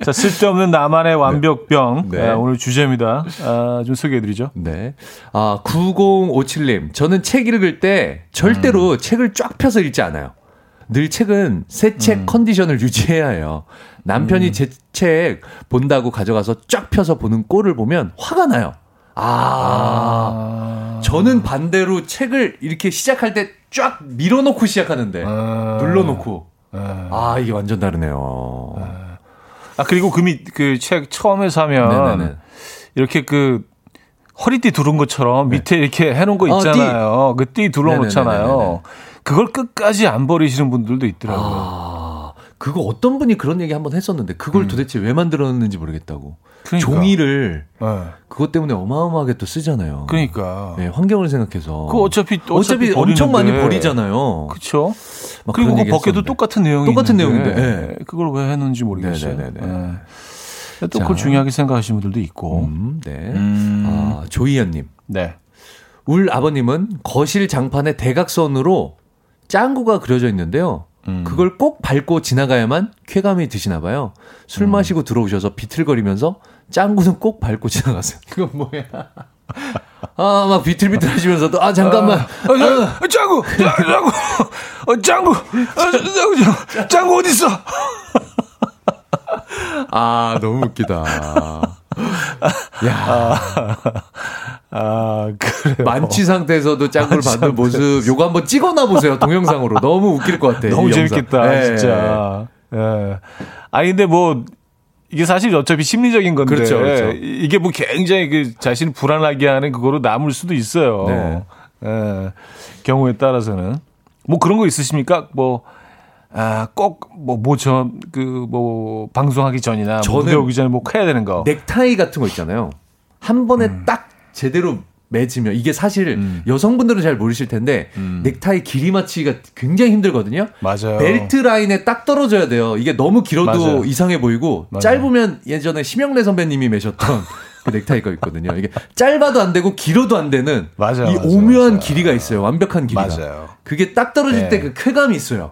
자, 쓸데없는 나만의 완벽병. 네. 아, 오늘 주제입니다. 아, 좀 소개해드리죠. 네. 아, 9057님. 저는 책 읽을 때 절대로 책을 쫙 펴서 읽지 않아요. 늘 책은 새책 컨디션을 유지해야 해요. 남편이 제책 본다고 가져가서 쫙 펴서 보는 꼴을 보면 화가 나요. 아. 저는 반대로 책을 이렇게 시작할 때 쫙 밀어놓고 시작하는데. 아. 눌러놓고. 아, 아, 이게 완전 다르네요. 아, 그리고 그 밑, 그책 처음에 사면 네네네. 이렇게 그 허리띠 두른 것처럼 밑에 이렇게 해놓은 거 네. 어, 있잖아요. 그띠 둘러놓잖아요. 그걸 끝까지 안 버리시는 분들도 있더라고요. 아, 그거 어떤 분이 그런 얘기 한번 했었는데 그걸 도대체 왜 만들었는지 모르겠다고. 음. 그러니까. 종이를 네. 그것 때문에 어마어마하게 또 쓰잖아요. 그러니까. 네, 환경을 생각해서. 그 어차피 어차피, 어차피 엄청 많이. 버리잖아요. 그렇죠. 막 그리고 그 벗겨도. 똑같은 내용이 똑같은 내용인데, 예. 그걸 왜 했는지 모르겠어요. 네네네네. 예. 또 그걸 자. 중요하게 생각하시는 분들도 있고. 음, 네. 음. 아, 조이연님. 네. 울 아버님은 거실 장판에 대각선으로 짱구가 그려져 있는데요. 음. 그걸 꼭 밟고 지나가야만 쾌감이 드시나 봐요. 술 음. 마시고 들어오셔서 비틀거리면서 짱구는 꼭 밟고 지나가세요. [LAUGHS] 그건 뭐야? 아, 막 비틀비틀 하시면서도, 아, 잠깐만. 어, 어, 짱구, 짱- 짱구, 어, 짱구, 어, 짱구, 짱구 어디 있어? 아, 너무 웃기다. 야, 아, 그래요. 만취 상태에서도 짱구를 받는 모습, 요거 한번 찍어놔 보세요, 동영상으로. [LAUGHS] 너무 웃길 것 같아요. 너무 이 영상. 재밌겠다, 네. 진짜. 예. 아니 근데 뭐 이게 사실 어차피 심리적인 건데 그렇죠, 그렇죠. 이게 뭐 굉장히 그 자신을 불안하게 하는 그거로 남을 수도 있어요. 네. 예. 경우에 따라서는 뭐 그런 거 있으십니까? 뭐 아, 꼭, 뭐, 뭐, 저, 그, 뭐, 방송하기 전이나, 뭐 무대 오기 전에 뭐 해야 되는 거. 넥타이 같은 거 있잖아요. 한 번에 음. 딱 제대로 맺으면 이게 사실 여성분들은 잘 모르실 텐데 넥타이 길이 맞추기가 굉장히 힘들거든요. 음. 맞아요. 벨트 라인에 딱 떨어져야 돼요. 이게 너무 길어도 맞아요. 이상해 보이고 맞아요. 짧으면 예전에 심영래 선배님이 매셨던 [LAUGHS] 그 넥타이가 있거든요. 이게 짧아도 안 되고 길어도 안 되는 맞아요, 이 맞아요, 오묘한 맞아요. 길이가 있어요. 완벽한 길이가. 맞아요. 그게 딱 떨어질 네. 때그 쾌감이 있어요.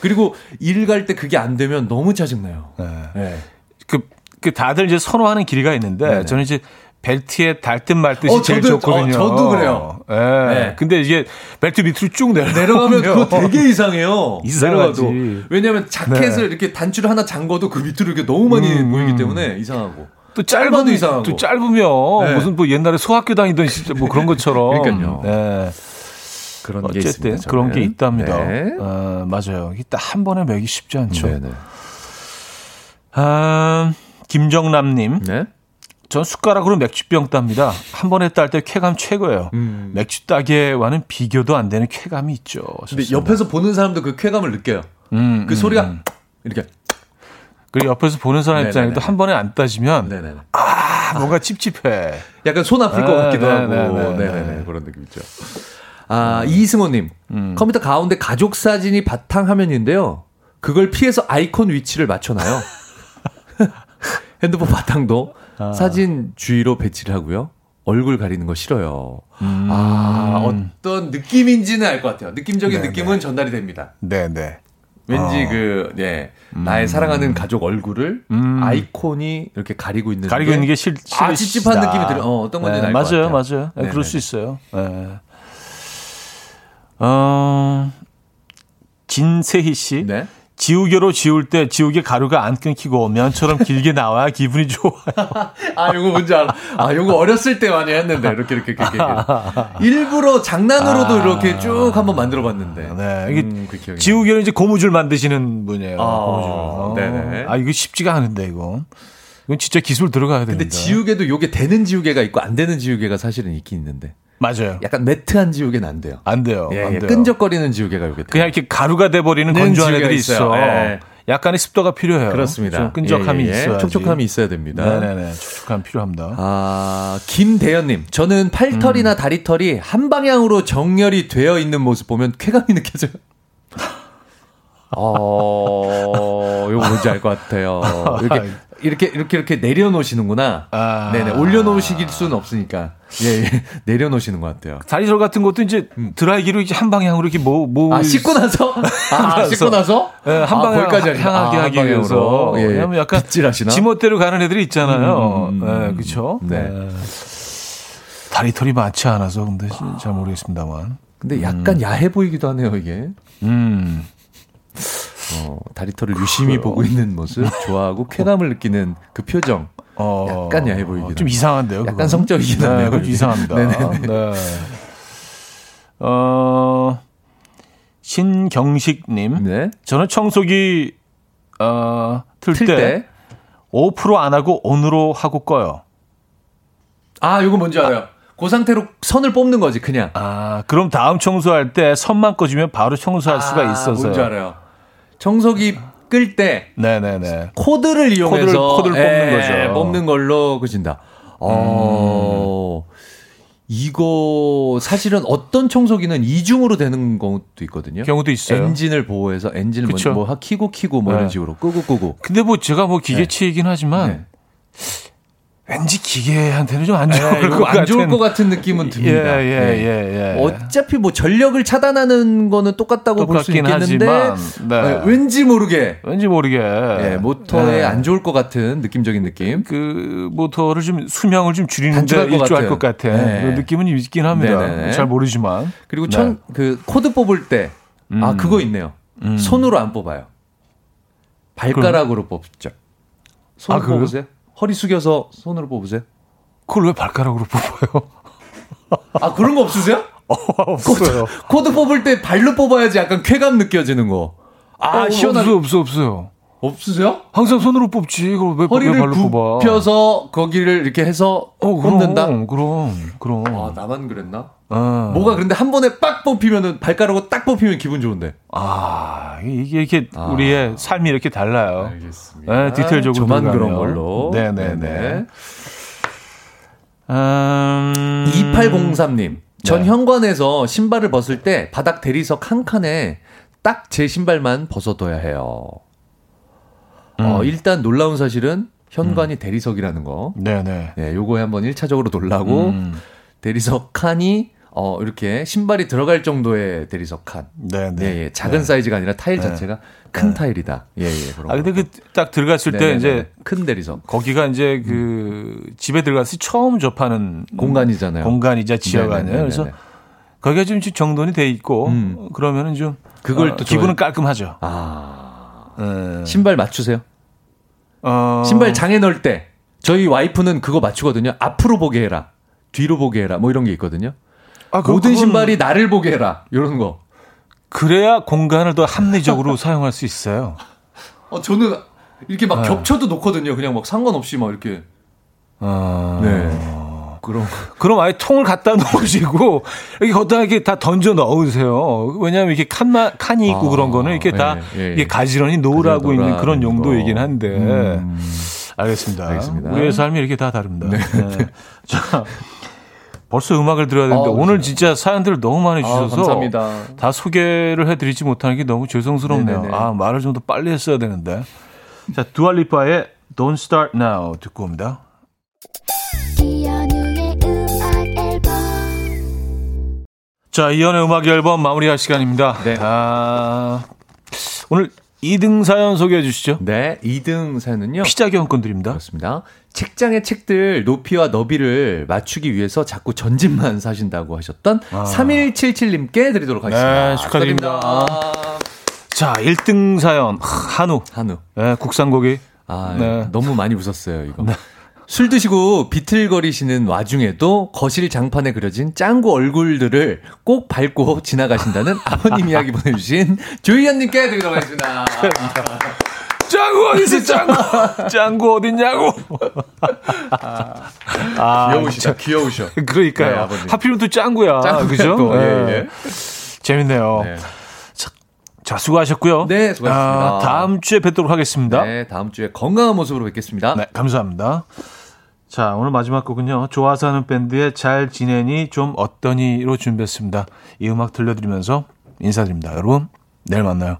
그리고 일 갈 때 그게 안 되면 너무 짜증나요. 네. 네. 그, 그 다들 이제 선호하는 길이가 있는데 네네. 저는 이제 벨트에 달듯말 듯이 어, 제일 저도- 좋거든요. 어, 저도 그래요. 예. 네. 근데 이게 벨트 밑으로 쭉 내려가면 그거 [LAUGHS] 되게 이상해요. 이상하지. 내려가도. 왜냐면 자켓을 네. 이렇게 단추를 하나 잠궈도 그 밑으로 이렇게 너무 많이 음, 보이기 음. 때문에 이상하고. 또 짧아도 짧아도 이상하고. 또 짧으면 네. 무슨 뭐 옛날에 소학교 다니던 시절 뭐 그런 것처럼. [LAUGHS] 그러니까요. 네. 그런 게 어쨌든 있습니다. 그런 게. 있답니다. 네. 어, 맞아요. 이게 딱 한 번에 매기 쉽지 않죠. 네네. 아, 김정남님, 네. 전 숟가락으로 맥주병 땁니다. 한 번에 딸 때 쾌감 최고예요. 음. 맥주 따기와는 비교도 안 되는 쾌감이 있죠. 근데. 옆에서 보는 사람도 그 쾌감을 느껴요. 음, 그 음, 소리가 음. 이렇게. 그리고 옆에서 보는 사람 네네네. 입장에도 한 번에 안 따지면 네네네. 아, 뭔가 찝찝해. 약간 손 아플 것 네, 같기도 네, 하고. 네, 네, 네 네네. 네. 그런 느낌 있죠. 아, 이승호님. 음. 컴퓨터 가운데 가족 사진이 바탕화면인데요. 그걸 피해서 아이콘 위치를 맞춰놔요. [LAUGHS] 핸드폰 바탕도 아. 사진 주위로 배치를 하고요. 얼굴 가리는 거 싫어요. 음. 아, 어떤 느낌인지는 알 것 같아요. 느낌적인 네, 느낌은 전달이 됩니다. 네, 네. 왠지 어. 그, 예, 나의 사랑하는 가족 얼굴을 음. 아이콘이 이렇게 가리고 있는 가리고 있는 게 싫, 아, 싫으시다. 찝찝한 느낌이 들어. 어, 어떤 건지 네, 알것 맞아요, 같아요. 맞아요. 네, 네네네. 그럴 수 있어요. 네. 어, 진세희 씨. 네. 지우개로 지울 때 지우개 가루가 안 끊기고 면처럼 길게 나와야 [LAUGHS] 기분이 좋아요. 아, 요거 뭔지 알아. 아, 요거 어렸을 때 많이 했는데, 이렇게, 이렇게, 이렇게. 이렇게. 일부러 장난으로도 이렇게 쭉 한번 만들어 봤는데. 아. 네, 이게 음, 그 지우개는 이제 고무줄 만드시는 분이에요. 아, 고무줄. 어. 네네. 아, 이거 쉽지가 않은데, 이거. 이건 진짜 기술 들어가야 됩니다. 근데 지우개도 요게 되는 지우개가 있고 안 되는 지우개가 사실은 있긴 있는데. 맞아요. 약간 매트한 지우개는 안 돼요. 안 돼요. 예, 안 예, 돼요. 끈적거리는 지우개가 요게 돼요. 그냥 이렇게 가루가 돼버리는 는 건조한 애들이 있어요. 있어. 예. 약간의 습도가 필요해요. 그렇습니다. 좀 끈적함이 예, 예, 예. 있어야 촉촉함이 있어야 됩니다. 네네네. 촉촉함 필요합니다. 아, 김대현님. 저는 팔털이나 음. 다리털이 한 방향으로 정렬이 되어 있는 모습 보면 쾌감이 느껴져요. [LAUGHS] 어, 요거 뭔지 알 것 같아요. 이렇게, 이렇게, 이렇게, 이렇게 내려놓으시는구나. 아. 네네. 올려놓으실 수는 없으니까. 예, 예. [LAUGHS] 내려놓으시는 것 같아요. 다리털 같은 것도 이제 드라이기로 이렇게 한 방향으로 이렇게 뭐, 뭐. 아, 씻고 나서? [LAUGHS] 아, 씻고 나서? 예, 한 아, 방향 하니까. 향하게 아, 하기 한 위해서. 방향으로. 예. 왜냐면 약간 빗질하시나? 지멋대로 가는 애들이 있잖아요. 음, 음, 음. 네, 그쵸? 네. 다리털이 많지 않아서 근데 잘 모르겠습니다만. 근데 약간 야해 보이기도 하네요, 이게. 음. 어, 다리털을 유심히 보고 있는 모습, 좋아하고 쾌감을 느끼는 그 표정. 어, 약간 야해 보이긴 좀. 이상한데요. 약간 그건? 성적이긴 네, 하네요. 좀. 이상합니다. 네네네. 네. 어, 신경식님. 네. 저는 청소기, 어, 틀틀때 때. 5%안 하고 온으로 하고 꺼요. 아, 요거 뭔지 알아요. 그 상태로 선을 뽑는 거지, 그냥. 아, 그럼 다음 청소할 때 선만 꺼주면 바로 청소할 수가 아, 있어서. 뭔지 알아요. 청소기 바꿀 때 네네네. 코드를 이용해서 코드를- 코드를 뽑는 예, 거죠. 뽑는 걸로 그진다. 어. 이거 사실은 어떤 청소기는 이중으로 되는 것도 있거든요. 경우도 있어요. 엔진을 보호해서 엔진을 그쵸. 먼저 뭐 하- 키고 키고 뭐 네. 이런 식으로 끄고 끄고. 근데 뭐 제가 뭐 기계치이긴 하지만 네. 왠지 기계한테는 좀안 예, 좋을 이거 것안 좋을 같은. 것 같은 느낌은 듭니다. 예, 예, 네. 예, 예. 어차피 뭐 전력을 차단하는 거는 똑같다고 볼 수 있겠는데 하지만, 네. 예, 왠지 모르게 왠지 모르게 예, 모터에 네. 안 좋을 것 같은 느낌적인 느낌. 그 모터를 좀 수명을 좀 줄이는데 일조할 같은. 것 같아. 네. 느낌은 있긴 합니다. 네네네. 잘 모르지만. 그리고 네. 천그 코드 뽑을 때아 음. 그거 있네요. 음. 손으로 안 뽑아요. 발가락으로 뽑죠. 손 아? 뽑으세요. 허리 숙여서 손으로 뽑으세요. 그걸 왜 발가락으로 뽑아요? 아 그런 거 없으세요? [LAUGHS] 없어요. 코드 뽑을 때 발로 뽑아야지 약간 쾌감 느껴지는 거. 아 어, 시원하게 없어, 없어, 없어요. 없으세요? 항상 손으로 뽑지. 그걸 왜, 왜 허리를 발로 뽑아? 굽혀서 거기를 이렇게 해서 어, 그럼, 뽑는다. 그럼, 그럼. 아 나만 그랬나? 어. 뭐가 그런데 한 번에 빡 뽑히면은 발가락으로 딱 뽑히면 기분 좋은데. 아, 이게 이렇게 아. 우리의 삶이 이렇게 달라요. 알겠습니다. 네, 디테일적으로 저만. 그런 걸로. 네네네. 음... 2803님. 전 네. 현관에서 신발을 벗을 때 바닥 대리석 한 칸에 딱 제 신발만 벗어둬야 해요. 어, 음. 일단 놀라운 사실은 현관이 대리석이라는 거. 네네. 네, 요거에 한번 1차적으로 놀라고 음. 대리석 칸이 어, 이렇게 신발이 들어갈 정도의 대리석 칸. 네네. 네, 예. 작은 사이즈가 아니라 타일 네. 자체가 큰 타일이다. 예, 예. 그런 아, 근데 거. 그딱 들어갔을 때 네네네. 이제 큰 대리석. 거기가 이제 그 집에 들어갔을 때 처음 접하는 공간이잖아요. 공간이자 지하가 아니에요. 그래서 거기가 좀 정돈이 돼 있고 음. 그러면은 좀 그걸 어, 또 기분은 좋아해- 깔끔하죠. 아. 예. 신발 맞추세요? 어, 신발 장에 넣을 때 저희 와이프는 그거 맞추거든요. 앞으로 보게 해라. 뒤로 보게 해라. 뭐 이런 게 있거든요. 아, 그- 모든 그건 신발이 나를 보게 해라. 이런 거. 그래야 공간을 더 합리적으로 [LAUGHS] 사용할 수 있어요. 어 저는 이렇게 막 네. 겹쳐도 놓거든요. 그냥 막 상관없이 막 이렇게. 어, 네. 그럼 그럼 아예 통을 갖다 [LAUGHS] 놓으시고 여기 걷다 이렇게 다 던져 넣으세요. 왜냐하면 이렇게 칸마, 칸이 있고 아, 그런 거는 이렇게 다 예, 예, 예. 이게 가지런히 놓으라고 있는 그런 용도이긴 거. 한데 음. 알겠습니다. 알겠습니다. 우리의 삶이 이렇게 다 다릅니다. 네. [LAUGHS] 자, 벌써 음악을 들어야 되는데 아, 오늘 그래요. 진짜 사연들을 너무 많이 아, 주셔서 감사합니다. 다 소개를 해드리지 못하는 게 너무 죄송스럽네요. 네네네. 아 말을 좀 더 빨리 했어야 되는데. 자, 두알리파의 Don't Start Now 듣고 옵니다. 자, 이연의 음악 앨범 마무리할 시간입니다. 네. 아, 오늘 2등 사연 소개해 주시죠. 네, 2등 사연은요. 피자 교환권 드립니다. 그렇습니다. 책장의 책들 높이와 너비를 맞추기 위해서 자꾸 전집만 사신다고 하셨던 3177님께 드리도록 하겠습니다. 아. 네, 축하드립니다. 자, 1등 사연 한우. 한우. 네, 국산 고기. 아, 네. 너무 많이 웃었어요, 이거. 술 드시고 비틀거리시는 와중에도 거실 장판에 그려진 짱구 얼굴들을 꼭 밟고 지나가신다는 [LAUGHS] 아버님 이야기 보내주신 조희연님께 드리도록 하겠습니다. 짱구 어디 있어, 짱구? 짱구 어딨냐고. 아, 귀여우시다, 귀여우셔. 그러니까요. 네. 하필이면 또 짱구야. 짱구야 그죠? 또, 예, 네. 예. 재밌네요. 네. 자, 수고하셨고요. 네, 수고하셨습니다. 아, 다음 주에 뵙도록 하겠습니다. 네, 다음 주에 건강한 모습으로 뵙겠습니다. 네, 감사합니다. 자, 오늘 마지막 곡은요. 좋아서 하는 밴드의 잘 지내니 좀 어떠니로 준비했습니다. 이 음악 들려드리면서 인사드립니다. 여러분, 내일 만나요.